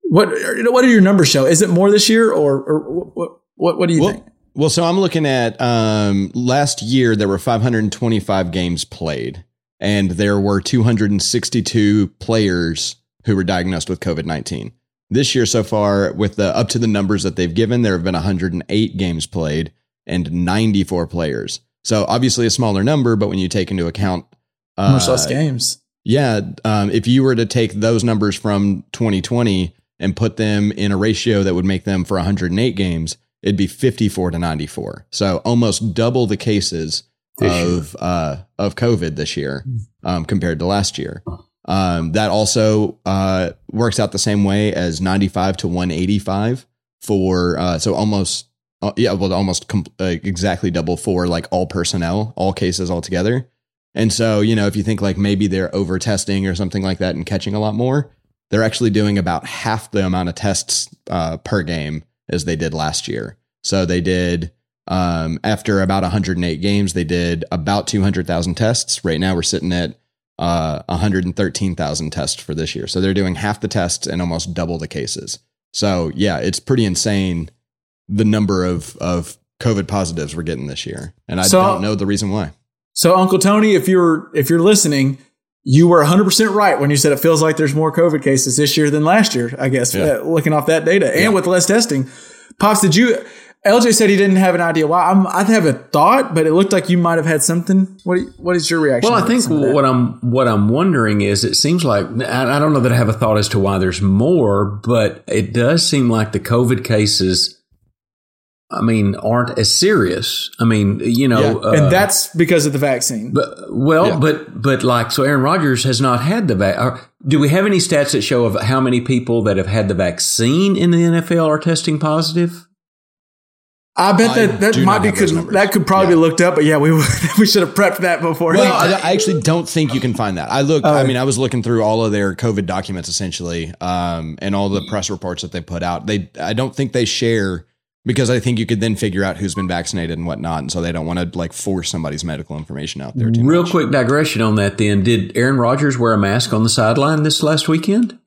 S4: What, what do your numbers show? Is it more this year or, or what, what, what do you
S5: Well,
S4: think?
S5: Well, so I'm looking at um, last year there were 525 games played, and there were 262 players who were diagnosed with COVID 19. This year so far, with the up to the numbers that they've given, there have been 108 games played and 94 players. So obviously a smaller number, but when you take into account uh,
S4: Much less games.
S5: yeah, um, if you were to take those numbers from 2020 and put them in a ratio that would make them for 108 games, it'd be 54 to 94. So almost double the cases of uh, of COVID this year um, compared to last year. Um, that also uh, works out the same way as 95 to 185 for uh, so almost uh, yeah well almost com- uh, exactly double for like all personnel all cases altogether. And so you know if you think like maybe they're over testing or something like that and catching a lot more they're actually doing about half the amount of tests uh, per game as they did last year. So they did um, after about 108 games they did about 200000 tests right now we're sitting at uh, 113,000 tests for this year. So they're doing half the tests and almost double the cases. So yeah, it's pretty insane the number of of COVID positives we're getting this year, and I
S4: So-
S5: don't know the reason why.
S4: So Uncle Tony, if you're if you're listening, you were 100% right when you said it feels like there's more COVID cases this year than last year, I guess,
S5: Yeah.
S4: uh, looking off that data and with less testing. Pops, did you LJ said he didn't have an idea why. I'm, I have a thought, but it looked like you might have had something. What you- what is your reaction?
S6: Well, I think
S4: some of that?
S6: what I'm what I'm wondering is it seems like I I don't know that I have a thought as to why there's more, but it does seem like the COVID cases. I mean, aren't as serious. I mean, you know,
S5: Yeah.
S6: uh,
S4: and that's because of the vaccine.
S6: but well,
S5: Yeah.
S6: but but like so, Aaron Rodgers has not had the vac. Do we have any stats that show of how many people that have had the vaccine in the NFL are testing positive?
S4: I bet
S5: I
S4: that that might be
S5: have
S4: could, that could probably
S5: Yeah.
S4: be looked up, but yeah, we we should have prepped that before.
S5: Well, I, I actually don't think you can find that. I looked. I mean, I was looking through all of their COVID documents essentially, um, and all the press reports that they put out. They, I don't think they share because I think you could then figure out who's been vaccinated and whatnot, and so they don't want to like force somebody's medical information out there. Too
S6: Real
S5: much.
S6: quick digression on that. Then, did Aaron Rodgers wear a mask on the sideline this last weekend?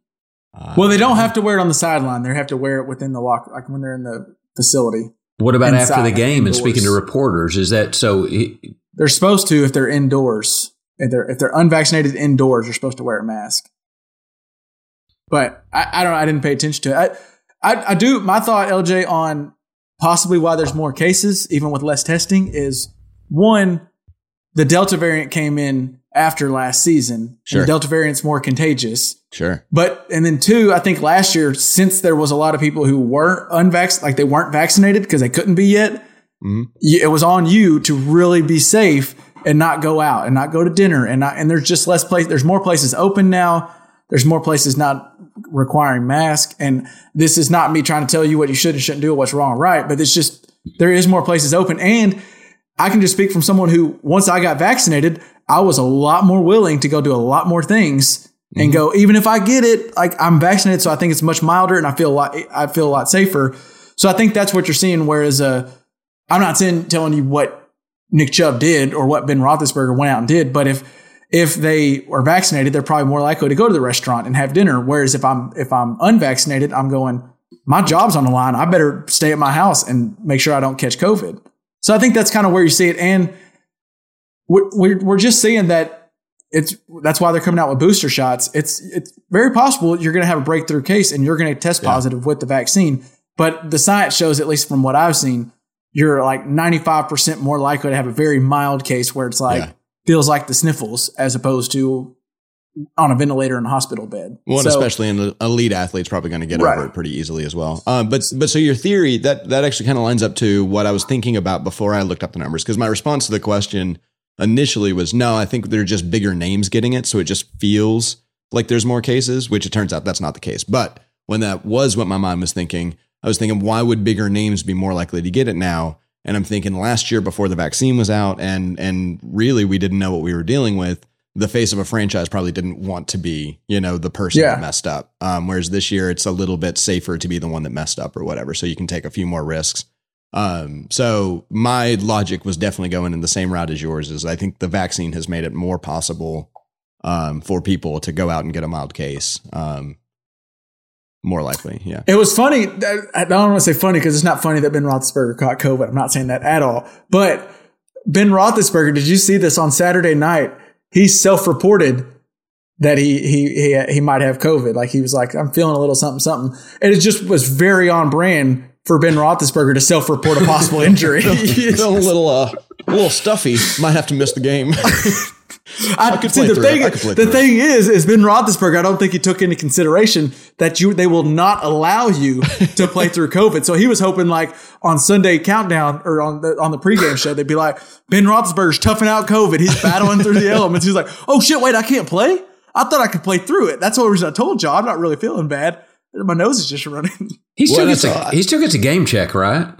S4: well, they don't have to wear it on the sideline; they have to wear it within the locker, like when they're in the facility.
S6: What about after the game and speaking to reporters? Is that so? he-
S4: They're supposed to if they're indoors. If they're if they're unvaccinated indoors, they're supposed to wear a mask. But I, I don't. I didn't pay attention to it. I, I I do. My thought, LJ, on possibly why there's more cases, even with less testing, is one, the Delta variant came in after last season.
S5: Sure.
S4: The Delta variant's more contagious.
S5: Sure.
S4: But and then two, I think last year, since there was a lot of people who weren't unvaccinated, like they weren't vaccinated because they couldn't be yet,
S5: Mhm.
S4: it was on you to really be safe and not go out and not go to dinner and not. And there's just less place. There's more places open now. There's more places not requiring masks. And this is not me trying to tell you what you should and shouldn't do or what's wrong or right, but it's just there is more places open. And I can just speak from someone who once I got vaccinated, I was a lot more willing to go do a lot more things and go even if I get it, like I'm vaccinated, so I think it's much milder and I feel a lot I feel a lot safer. So I think that's what you're seeing. Whereas uh, I'm not saying telling you what Nick Chubb did or what Ben Roethlisberger went out and did, but if if they are vaccinated, they're probably more likely to go to the restaurant and have dinner. Whereas if I'm if I'm unvaccinated, I'm going, my job's on the line. I better stay at my house and make sure I don't catch COVID. So I think that's kind of where you see it, and we're we're, just seeing that it's that's why they're coming out with booster shots. It's it's very possible you're going to have a breakthrough case and you're going to test positive with the vaccine. But the science shows, at least from what I've seen, you're like 95% more likely to have a very mild case where it's like
S5: Yeah.
S4: feels like the sniffles as opposed to on a ventilator in a hospital bed.
S5: Well,
S4: So-
S5: especially an elite athlete's probably going to get
S4: Right.
S5: over it pretty easily as well. Um, but but so your theory that that actually kind of lines up to what I was thinking about before I looked up the numbers because my response to the question initially was no, I think they're just bigger names getting it, so it just feels like there's more cases, which it turns out that's not the case. But when that was what my mind was thinking, I was thinking why would bigger names be more likely to get it now? And I'm thinking last year before the vaccine was out and and really we didn't know what we were dealing with the face of a franchise probably didn't want to be, you know, the person
S4: Yeah.
S5: that messed up. Um, whereas this year it's a little bit safer to be the one that messed up or whatever. So you can take a few more risks. Um, so my logic was definitely going in the same route as yours is I think the vaccine has made it more possible um, for people to go out and get a mild case. Um, more likely. Yeah.
S4: It was funny. I don't want to say funny because it's not funny that Ben Roethlisberger caught COVID. I'm not saying that at all. But Ben Roethlisberger, did you see this on Saturday night? He self-reported that he he he he might have COVID. Like he was like, I'm feeling a little something something, and it just was very on brand for Ben Roethlisberger to self-report a possible injury.
S5: A little uh, a little stuffy. Might have to miss the game.
S4: I,
S5: could
S4: see
S5: play
S4: the
S5: through
S4: thing.
S5: I could play
S4: The thing is, is Ben Roethlisberger. I don't think he took into consideration that you they will not allow you to play through COVID. So he was hoping like on Sunday countdown or on the on the pregame show, they'd be like Ben Roethlisberger's toughing out COVID. He's battling through the elements. He's like, oh shit, wait, I can't play. I thought I could play through it. That's the reason I told y'all. I'm not really feeling bad. My nose is just running.
S6: He still
S5: Well,
S6: gets
S5: that's
S6: a he still gets a game check, right?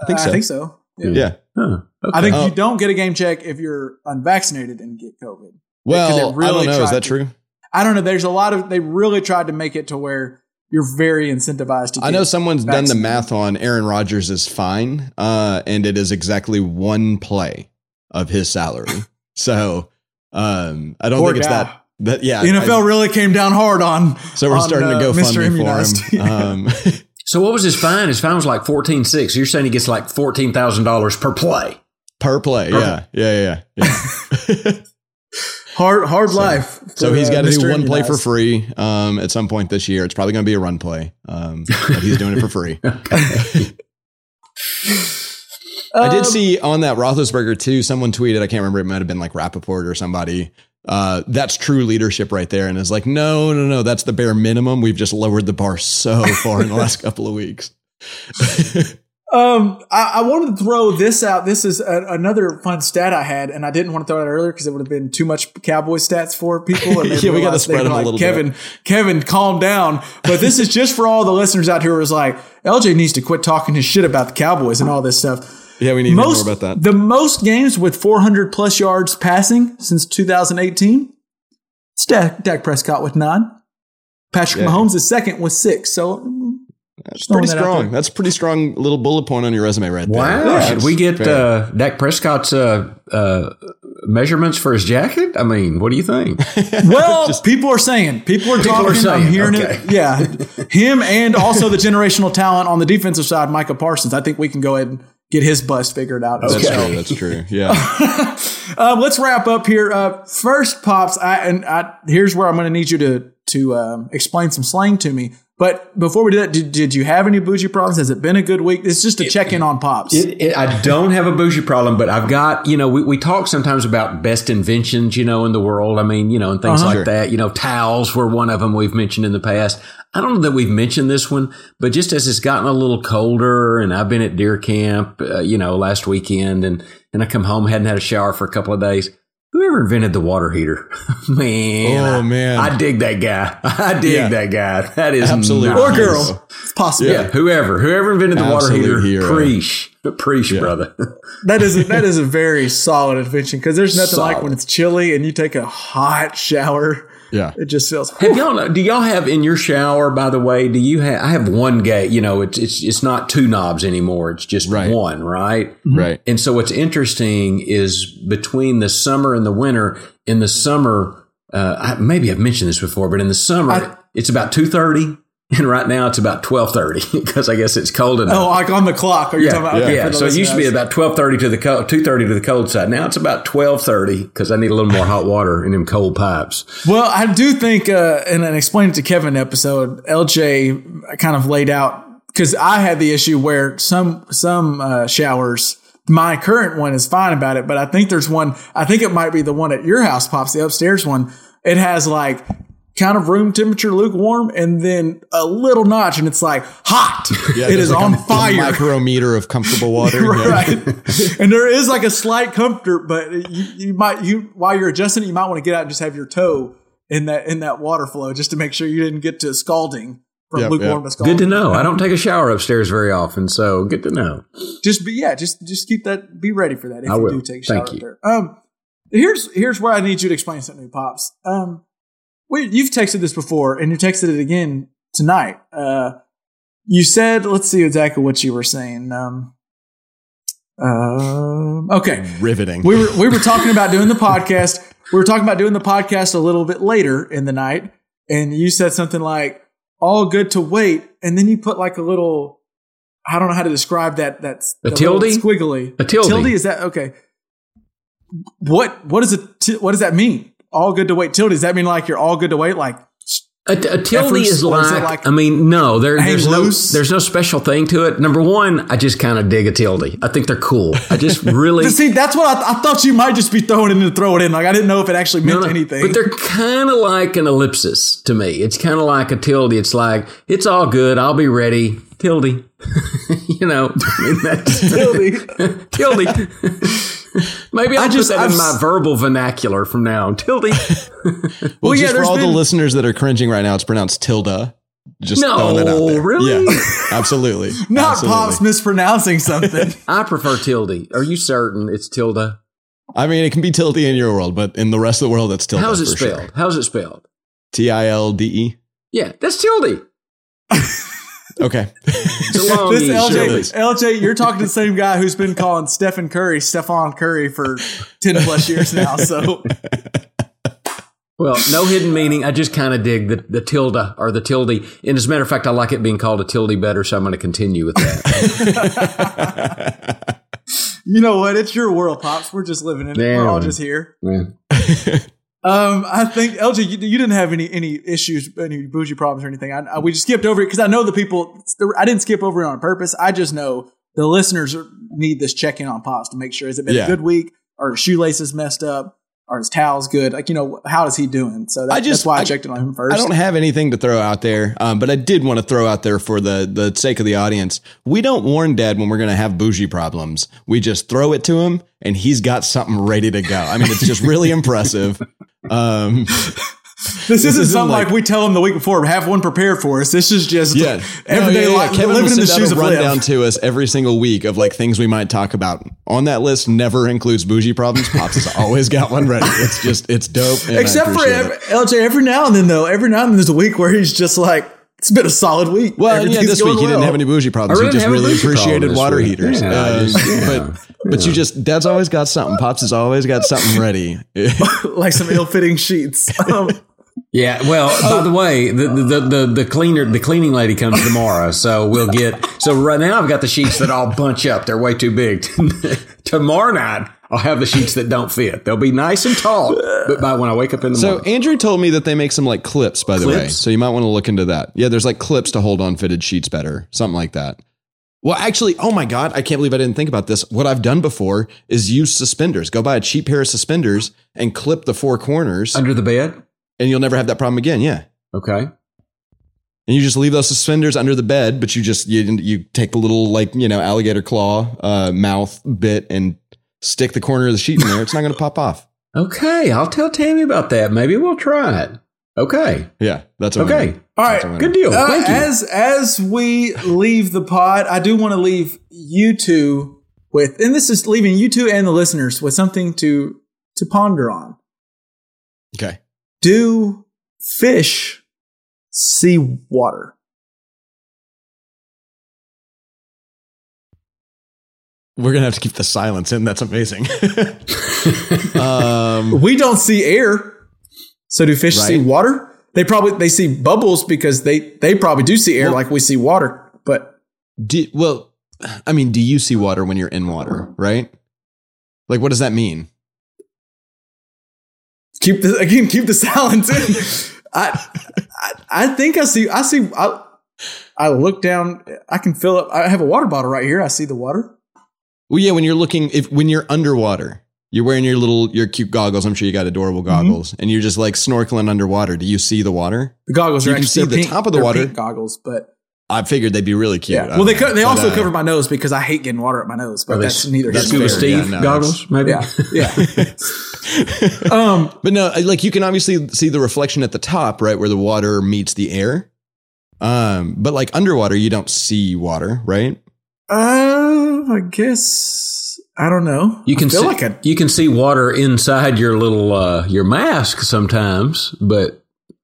S5: I think so.
S4: I think so. Yeah.
S5: Yeah.
S6: Huh. Okay.
S4: I think
S5: Oh.
S4: you don't get a game check if you're unvaccinated and get COVID.
S5: Well,
S4: they
S5: I don't know. Is that
S4: to-
S5: true?
S4: I don't know. There's a lot of they really tried to make it to where you're very incentivized to.
S5: I know
S4: get
S5: someone's done the math on Aaron Rodgers is fine, uh, and it is exactly one play of his salary. so um, I don't
S4: Poor
S5: think it's
S4: guy.
S5: that. That yeah,
S4: The NFL really came down hard on.
S5: so we're
S4: on,
S5: starting
S4: uh,
S5: to go
S4: Mr.
S5: funny
S4: Immunized.
S5: for him. Um,
S6: so what was his fine? His fine was like fourteen six. You're saying he gets like fourteen thousand dollars per play.
S5: per play, yeah, yeah, yeah, yeah.
S4: hard hard life.
S5: so
S4: for,
S5: he's
S4: uh,
S5: got to do one play for free um, at some point this year. It's probably going to be a run play, um, but he's doing it for free. I did
S4: Um,
S5: see on that Roethlisberger too. Someone tweeted, I can't remember. It might have been like Rapoport or somebody. Uh, that's true leadership right there, and is like, no, no, no, that's the bare minimum. We've just lowered the bar so far in the last couple of weeks.
S4: Um, I, I wanted to throw this out. This is a, another fun stat I had, and I didn't want to throw it out earlier because it would have been too much Cowboy stats for people.
S5: Yeah, we gotta spread
S4: be
S5: them a
S4: like,
S5: little bit.
S4: Kevin, Kevin, calm down. But this is just for all the listeners out here who is like, LJ needs to quit talking his shit about the Cowboys and all this stuff.
S5: Yeah, we need to know
S4: most
S5: more about that.
S4: the most games with 400 plus yards passing since 2018. It's Dak, Dak Prescott with nine. Patrick
S5: Yeah.
S4: Mahomes is second with six. So
S5: That's pretty
S4: that
S5: strong. That's a pretty strong little bullet point on your resume right there.
S6: Wow!
S5: Yeah,
S6: Should we get
S5: fair.
S6: uh, Dak Prescott's uh, uh, measurements for his jacket? I mean, what do you think?
S4: Well, people are saying, people are talking.
S6: are saying,
S4: I'm hearing
S6: okay.
S4: it. Yeah, him and also the generational talent on the defensive side, Micah Parsons. I think we can go ahead and get his bust figured out.
S5: That's
S4: well.
S5: true. That's true. Yeah.
S4: Um, let's wrap up here. Uh, first, pops, I, and I, here's where I'm going to need you to to um, explain some slang to me. But before we do that, did, did you have any bougie problems? Has it been a good week? It's just a check in on pops.
S6: It, it, I don't have a bougie problem, but I've got, you know, we, we talk sometimes about best inventions, you know, in the world. I mean, you know, and things
S4: Uh-huh.
S6: like
S5: Sure.
S6: that. You know, towels were one of them we've mentioned in the past. I don't know that we've mentioned this one, but just as it's gotten a little colder and I've been at deer camp, uh, you know, last weekend and, and I come home, hadn't had a shower for a couple of days. Whoever invented the water heater, man.
S5: Oh,
S6: I-
S5: man.
S6: I dig that guy. I dig
S5: Yeah.
S6: that guy. That is
S5: Absolutely.
S6: nice.
S4: or girl. It's possible.
S6: Yeah, whoever, whoever invented the water heater,
S5: hero.
S6: preach, preach, brother.
S4: That is a, that is a very solid invention because there's nothing like when it's chilly and you take a hot shower.
S5: Yeah.
S4: It just feels.
S6: Have y'all? Do y'all have in your shower? By the way, do you have? I have one gate. You know, it's it's it's not two knobs anymore. It's just
S5: Right.
S6: one, right?
S5: Right.
S6: And so what's interesting is between the summer and the winter. In the summer, uh, I, maybe I've mentioned this before, but in the summer
S4: I-
S6: it's about two thirty, and right now it's about twelve thirty because I guess it's cold enough.
S4: Oh, like on the clock? Are you
S6: Yeah,
S4: talking about?
S6: yeah.
S4: okay, the
S6: So it used to be about twelve thirty to the cold, two thirty to the cold side. Now it's about twelve thirty because I need a little more hot water in them cold pipes.
S4: Well, I do think uh, in an Explain It to Kevin episode, LJ kind of laid out because I had the issue where some some uh, showers, my current one is fine about it, but I think there's one. I think it might be the one at your house, pops the upstairs one. It has like kind of room temperature, lukewarm, and then a little notch, and it's like hot.
S5: Yeah,
S4: it
S5: there's
S4: is
S5: like
S4: on
S5: a- a
S4: fire.
S5: micrometer of comfortable water.
S4: Right. and there is like a slight comfort, but you, you might you while you're adjusting it, you might want to get out and just have your toe in that in that water flow just to make sure you didn't get to scalding from
S5: Yep,
S4: lukewarm
S5: yep.
S4: to scalding.
S6: Good to know. I don't take a shower upstairs very often, so good to know.
S4: Just be yeah, just just keep that be ready for that if
S6: I
S4: you
S6: will.
S4: do take a shower
S6: Thank
S4: up
S6: you.
S4: there. Um here's here's where I need you to explain something to me, Pops. Um we, you've texted this before and you texted it again tonight. Uh you said let's see exactly what you were saying. Um um, okay.
S5: Riveting.
S4: we were we were talking about doing the podcast. We were talking about doing the podcast a little bit later in the night, and you said something like, all good to wait, and then you put like a little. I don't know how to describe that. That's
S6: A tilde?
S4: squiggly.
S6: A tilde.
S4: Tilde is that okay? What what does it? What does that mean? All good to wait. Tilde does that mean like you're all good to wait? Like
S6: A, a tilde is like,
S4: like
S6: I mean, no, there, there's no there's no special thing to it. Number one, I just kind of dig a tilde. I think they're cool. I just really
S4: see, that's what I, I thought you might just be throwing in to throw it in. Like I didn't know if it actually meant
S6: No, no,
S4: anything.
S6: But they're kind of like an ellipsis to me. It's kind of like a tilde. It's like it's all good. I'll be ready. Tilde. you know, I mean, that's
S4: Tilde.
S6: tilde. Maybe I'll
S4: just-
S6: put that
S4: I've
S6: in my
S4: s-
S6: verbal vernacular from now on. Tilde.
S5: Well,
S4: Well, yeah,
S5: just for
S4: there's
S5: all the listeners that are cringing right now, it's pronounced Tilda. Just
S6: No,
S5: throwing it out there.
S6: really?
S5: Yeah, absolutely.
S4: Not
S5: Absolutely.
S4: pops mispronouncing something.
S6: I prefer tilde. Are you certain it's tilde?
S5: I mean, it can be Tilde in your world, but in the rest of the world, it's Tilda.
S6: How's it
S5: for
S6: spelled?
S5: Sure.
S6: How's it spelled?
S5: T I L D E.
S6: Yeah, that's tilde.
S5: Okay.
S6: It's
S4: this LJ. LJ, you're talking to the same guy who's been calling Stephen Curry Stephon Curry for ten plus years now. So
S6: Well, no hidden meaning. I just kind of dig the, the tilde or the tilde. And as a matter of fact, I like it being called a tilde better, so I'm going to continue with that.
S4: you know what? It's your world, pops. We're just living in it. We're all just here.
S6: Yeah.
S4: Um, I think LJ, you, you didn't have any any issues, any bougie problems or anything. I, I, we just skipped over it because I know the people. I didn't skip over it on purpose. I just know the listeners are- need this check in on pops to make sure has it been
S5: Yeah.
S4: a good week, or shoelaces messed up, or his towels good. Like you know, how is he doing? So that,
S5: just-
S4: that's why I,
S5: I-
S4: checked in on him first.
S5: I don't have anything to throw out there, um, but I did want to throw out there for the the sake of the audience. We don't warn Dad when we're going to have bougie problems. We just throw it to him, and he's got something ready to go. I mean, it's just really impressive. Um,
S4: This isn't
S5: isn't
S4: something like,
S5: like-
S4: we tell him the week before. Have one prepared for us. This is just
S5: yeah,
S4: everyday
S5: No, yeah, yeah.
S4: life.
S5: Kevin will
S4: living in the
S5: send
S4: shoes
S5: out
S4: of
S5: a rundown
S4: Liv.
S5: to us every single week of like things we might talk about. On that list, never includes bougie problems. Pops has always got one ready. It's just it's dope.
S4: Except for
S5: appreciate
S4: every. LJ, every now and then though, every now and then there's a week where he's just like, it's been a solid week.
S5: Well, yeah, this week
S4: going
S5: he didn't have any bougie problems.
S6: I
S5: he just
S6: didn't have a
S5: really appreciated water
S6: week.
S5: heaters.
S6: Yeah,
S5: Uh,
S6: just- yeah.
S5: But but you just Dad's always got something. Pops has always got something ready.
S4: like some ill-fitting sheets. Um,
S6: Yeah. Well,
S4: Oh.
S6: by the way, the, the the the cleaner the cleaning lady comes tomorrow, so we'll get. So right now I've got the sheets that all bunch up. They're way too big. tomorrow night I'll have the sheets that don't fit. They'll be nice and tall, but by when I wake up in the
S5: So
S6: morning, So
S5: Andrew told me that they make some like clips, by the way. So you might want to look into that. Yeah, there's like clips to hold on fitted sheets better, something like that. Well, actually, oh my god, I can't believe I didn't think about this. What I've done before is use suspenders. Go buy a cheap pair of suspenders and clip the four corners,
S6: under the bed.
S5: And you'll never have that problem again. Yeah.
S6: Okay.
S5: And you just leave those suspenders under the bed, but you just you you take the little like you know alligator claw uh, mouth bit and stick the corner of the sheet in there. It's not going to pop off.
S6: Okay. I'll tell Tammy about that. Maybe we'll try it. Okay.
S5: Yeah, that's a
S6: Okay.
S5: winner.
S4: all
S5: That's
S4: right.
S6: Good deal.
S4: Uh,
S6: Thank you.
S4: as as we leave the pod, I do want to leave you two with, and this is leaving you two and the listeners with something to to ponder on.
S5: Okay.
S4: Do fish see water?
S5: We're gonna have to keep the silence in. That's amazing. um,
S4: We don't see air, so do fish see water? They probably they see bubbles because they they probably do see air
S5: Well-
S4: like we see water, but
S5: do, well, I mean, do you see water when you're in water? Right? Like, what does that mean?
S4: Keep the again keep the silence in. I, I I think I see I see I I look down. I can fill up. I have a water bottle right here. I see the water.
S5: Well, yeah, when you're looking, if when you're underwater, you're wearing your little your cute goggles. I'm sure you got adorable mm-hmm. goggles, and you're just like snorkeling underwater. Do you see the water?
S4: The goggles
S5: You
S4: are
S5: can
S4: actually
S5: see
S4: they're
S5: the
S4: pink-
S5: top of the water.
S4: pink goggles, but
S5: I figured they'd be really cute.
S4: yeah. Well, they
S5: don't
S4: co- they
S5: But,
S4: also
S5: uh,
S4: cover my nose because I hate getting water up my nose. But that's neither
S5: that's
S4: here nor
S6: Scuba. Steve
S5: Yeah, no,
S6: goggles, maybe.
S4: Yeah, yeah. um,
S5: But no, like you can obviously see the reflection at the top, right, where the water meets the air. Um, but like underwater, you don't see water, right?
S4: uh, I guess I don't know.
S6: You can
S4: I feel
S6: see,
S4: like a
S6: you can see water inside your little uh, your mask sometimes, but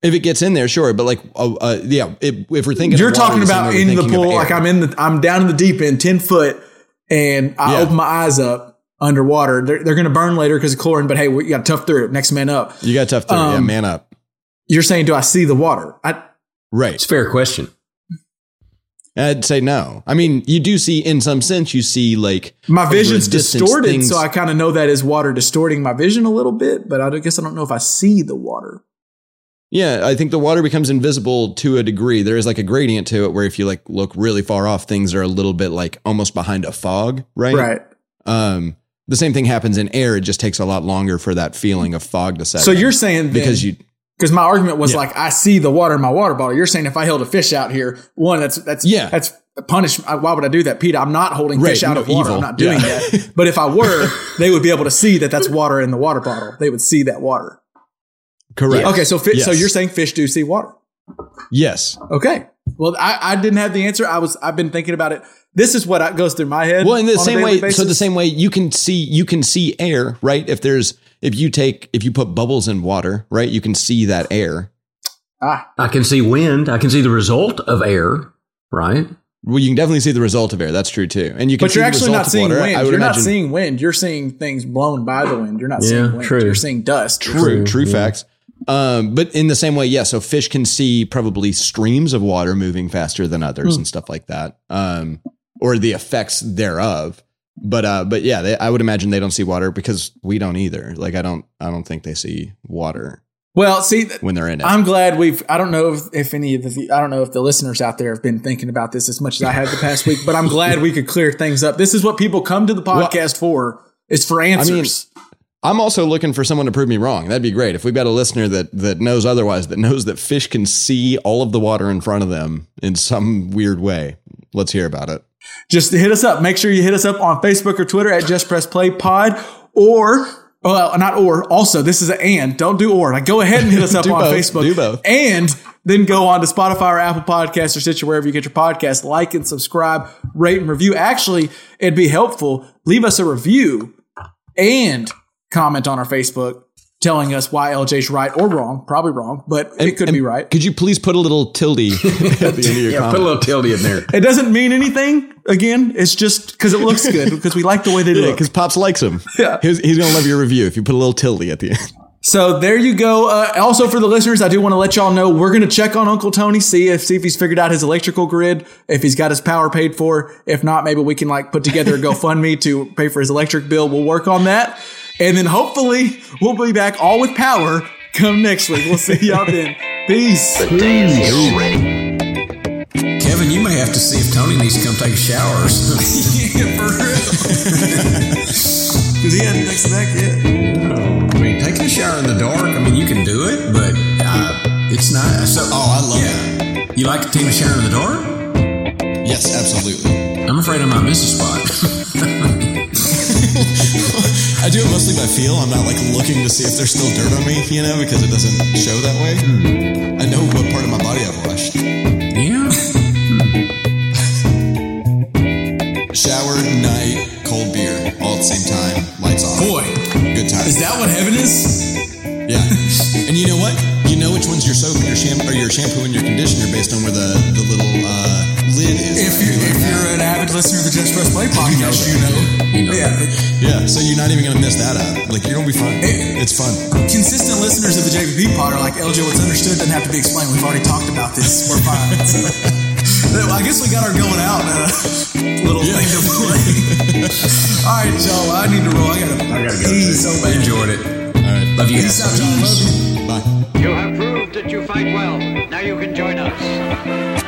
S5: If it gets in there, sure. But like, uh, uh, yeah, if, if we're thinking,
S4: You're
S5: of water
S4: talking
S5: the
S4: about
S5: way
S4: in the pool, like I'm in the, I'm down in the deep end, ten foot, and I
S5: Yeah.
S4: open my eyes up underwater. They're, they're going to burn later because of chlorine, but hey, we got tough through it. Next man up.
S5: You got tough through. it. yeah,
S4: Um,
S5: man up.
S4: You're saying, do I see the water? I
S5: Right.
S6: It's a fair question.
S5: I'd say no. I mean, you do see, in some sense, you see like
S4: My vision's
S5: distance
S4: distorted,
S5: things-
S4: so I kind of know that is water distorting my vision a little bit, but I guess I don't know if I see the water.
S5: Yeah, I think the water becomes invisible to a degree. There is like a gradient to it where if you like look really far off, things are a little bit like almost behind a fog, right?
S4: Right.
S5: Um, the same thing happens in air. It just takes a lot longer for that feeling of fog to set.
S4: So
S5: in.
S4: you're saying
S5: because
S4: then-
S5: you
S4: because my argument was
S5: Yeah.
S4: like I see the water in my water bottle. You're saying if I held a fish out here, one that's that's
S5: Yeah.
S4: that's punishment. Why would I do that, Peter? I'm not holding
S5: Right,
S4: fish out
S5: no,
S4: of water.
S5: evil.
S4: I'm not doing
S5: Yeah.
S4: that. But if I were, they would be able to see that that's water in the water bottle. They would see that water.
S5: Correct.
S4: Okay, so fi- so you're saying fish do see water?
S5: yes.
S4: Okay. Well, I, I didn't have the answer. I was I've been thinking about it. This is what I- goes through my head.
S5: Well, in the
S4: on
S5: same
S4: daily
S5: way, so the same way you can see you can see air, right? If there's if you take if you put bubbles in water, right, you can see that air.
S4: Ah,
S6: I can see wind. I can see the result of air, right?
S5: Well, you can definitely see the result of air. That's true too. And you can
S4: but
S5: see
S4: you're
S5: the
S4: actually
S5: result
S4: not seeing
S5: water.
S4: wind.
S5: I would
S4: You're not seeing wind. You're seeing things blown by the wind. You're not
S6: Yeah,
S4: seeing wind.
S6: true.
S4: You're seeing dust.
S5: True, true
S6: Yeah.
S5: facts. Um, but in the same way, yeah. So fish can see probably streams of water moving faster than others
S4: Hmm.
S5: and stuff like that, um, or the effects thereof. But uh, but yeah, they, I would imagine they don't see water because we don't either. Like I don't, I don't think they see water
S4: Well, see,
S5: when they're in it.
S4: I'm glad we've. I don't know if, if any of the. I don't know if the listeners out there have been thinking about this as much as I have the past week. But I'm glad we could clear things up. This is what people come to the podcast for. It's for answers.
S5: I'm also looking for someone to prove me wrong. That'd be great if we've got a listener that that knows otherwise, that knows that fish can see all of the water in front of them in some weird way. Let's hear about it.
S4: just hit us up. Make sure you hit us up on Facebook or Twitter at Just Press Play Pod or. Well, not or. Also, this is an and. Don't do or. Like, go ahead and hit us up on
S5: both.
S4: Facebook.
S5: Do both.
S4: And then go on to Spotify or Apple Podcasts or Stitcher, wherever you get your podcast. Like and subscribe, rate and review. Actually, it'd be helpful. Leave us a review and comment on our Facebook telling us why LJ's right or wrong. Probably wrong, but it could be right.
S5: Could you please put a little tilde at the end of your
S6: Yeah,
S5: comment?
S6: put a little tilde in there.
S4: It doesn't mean anything. Again, it's just because it looks good because we like the way they
S5: Yeah,
S4: look.
S5: because Pops likes him.
S4: Yeah.
S5: He's, he's going to love your review if you put a little tilde at the end.
S4: So there you go. Uh, also for the listeners, I do want to let y'all know we're going to check on Uncle Tony, see if see if he's figured out his electrical grid, if he's got his power paid for. If not, maybe we can like put together a GoFundMe to pay for his electric bill. We'll work on that, and then hopefully we'll be back all with power come next week. We'll see y'all then. Peace.
S2: Kevin, you may have to see if Tony needs to come take a shower or something.
S3: yeah, for real. Because he hadn't fixed that yet.
S2: I mean, taking a shower in the dark, I mean, you can do it, but uh, it's nice. So,
S3: Oh, I love
S2: yeah. You like to take a shower in the dark?
S3: Yes, absolutely.
S2: I'm afraid I might miss a spot.
S3: I do it mostly by feel. I'm not like looking to see if there's still dirt on me, you know, because it doesn't show that way. I know what part of my body I've washed.
S2: yeah.
S3: Shower, night, cold beer, all at the same time, lights off.
S2: Boy,
S3: good time.
S2: is that what heaven is?
S3: Yeah. and you know what? You know which one's your soap and your shampoo or your shampoo and your conditioner based on where the, the little uh, lid is.
S9: If you're, if you're an avid listener of the Just Press Play podcast, you know. Yeah.
S3: yeah, so you're not even gonna miss that out. Like you're gonna be fine. It's fun.
S9: Consistent listeners of the JPP pod are like, LJ, what's understood doesn't have to be explained. We've already talked about this. We're fine. So, I guess we got our going out uh, little thing to play. All right, Joe, I need to roll. I gotta, I gotta go. He's so bad.
S2: Enjoyed it.
S3: All right.
S2: Love you
S9: Peace
S2: guys.
S9: out, John. Love you.
S3: Bye.
S10: That you fight well. Now you can join us.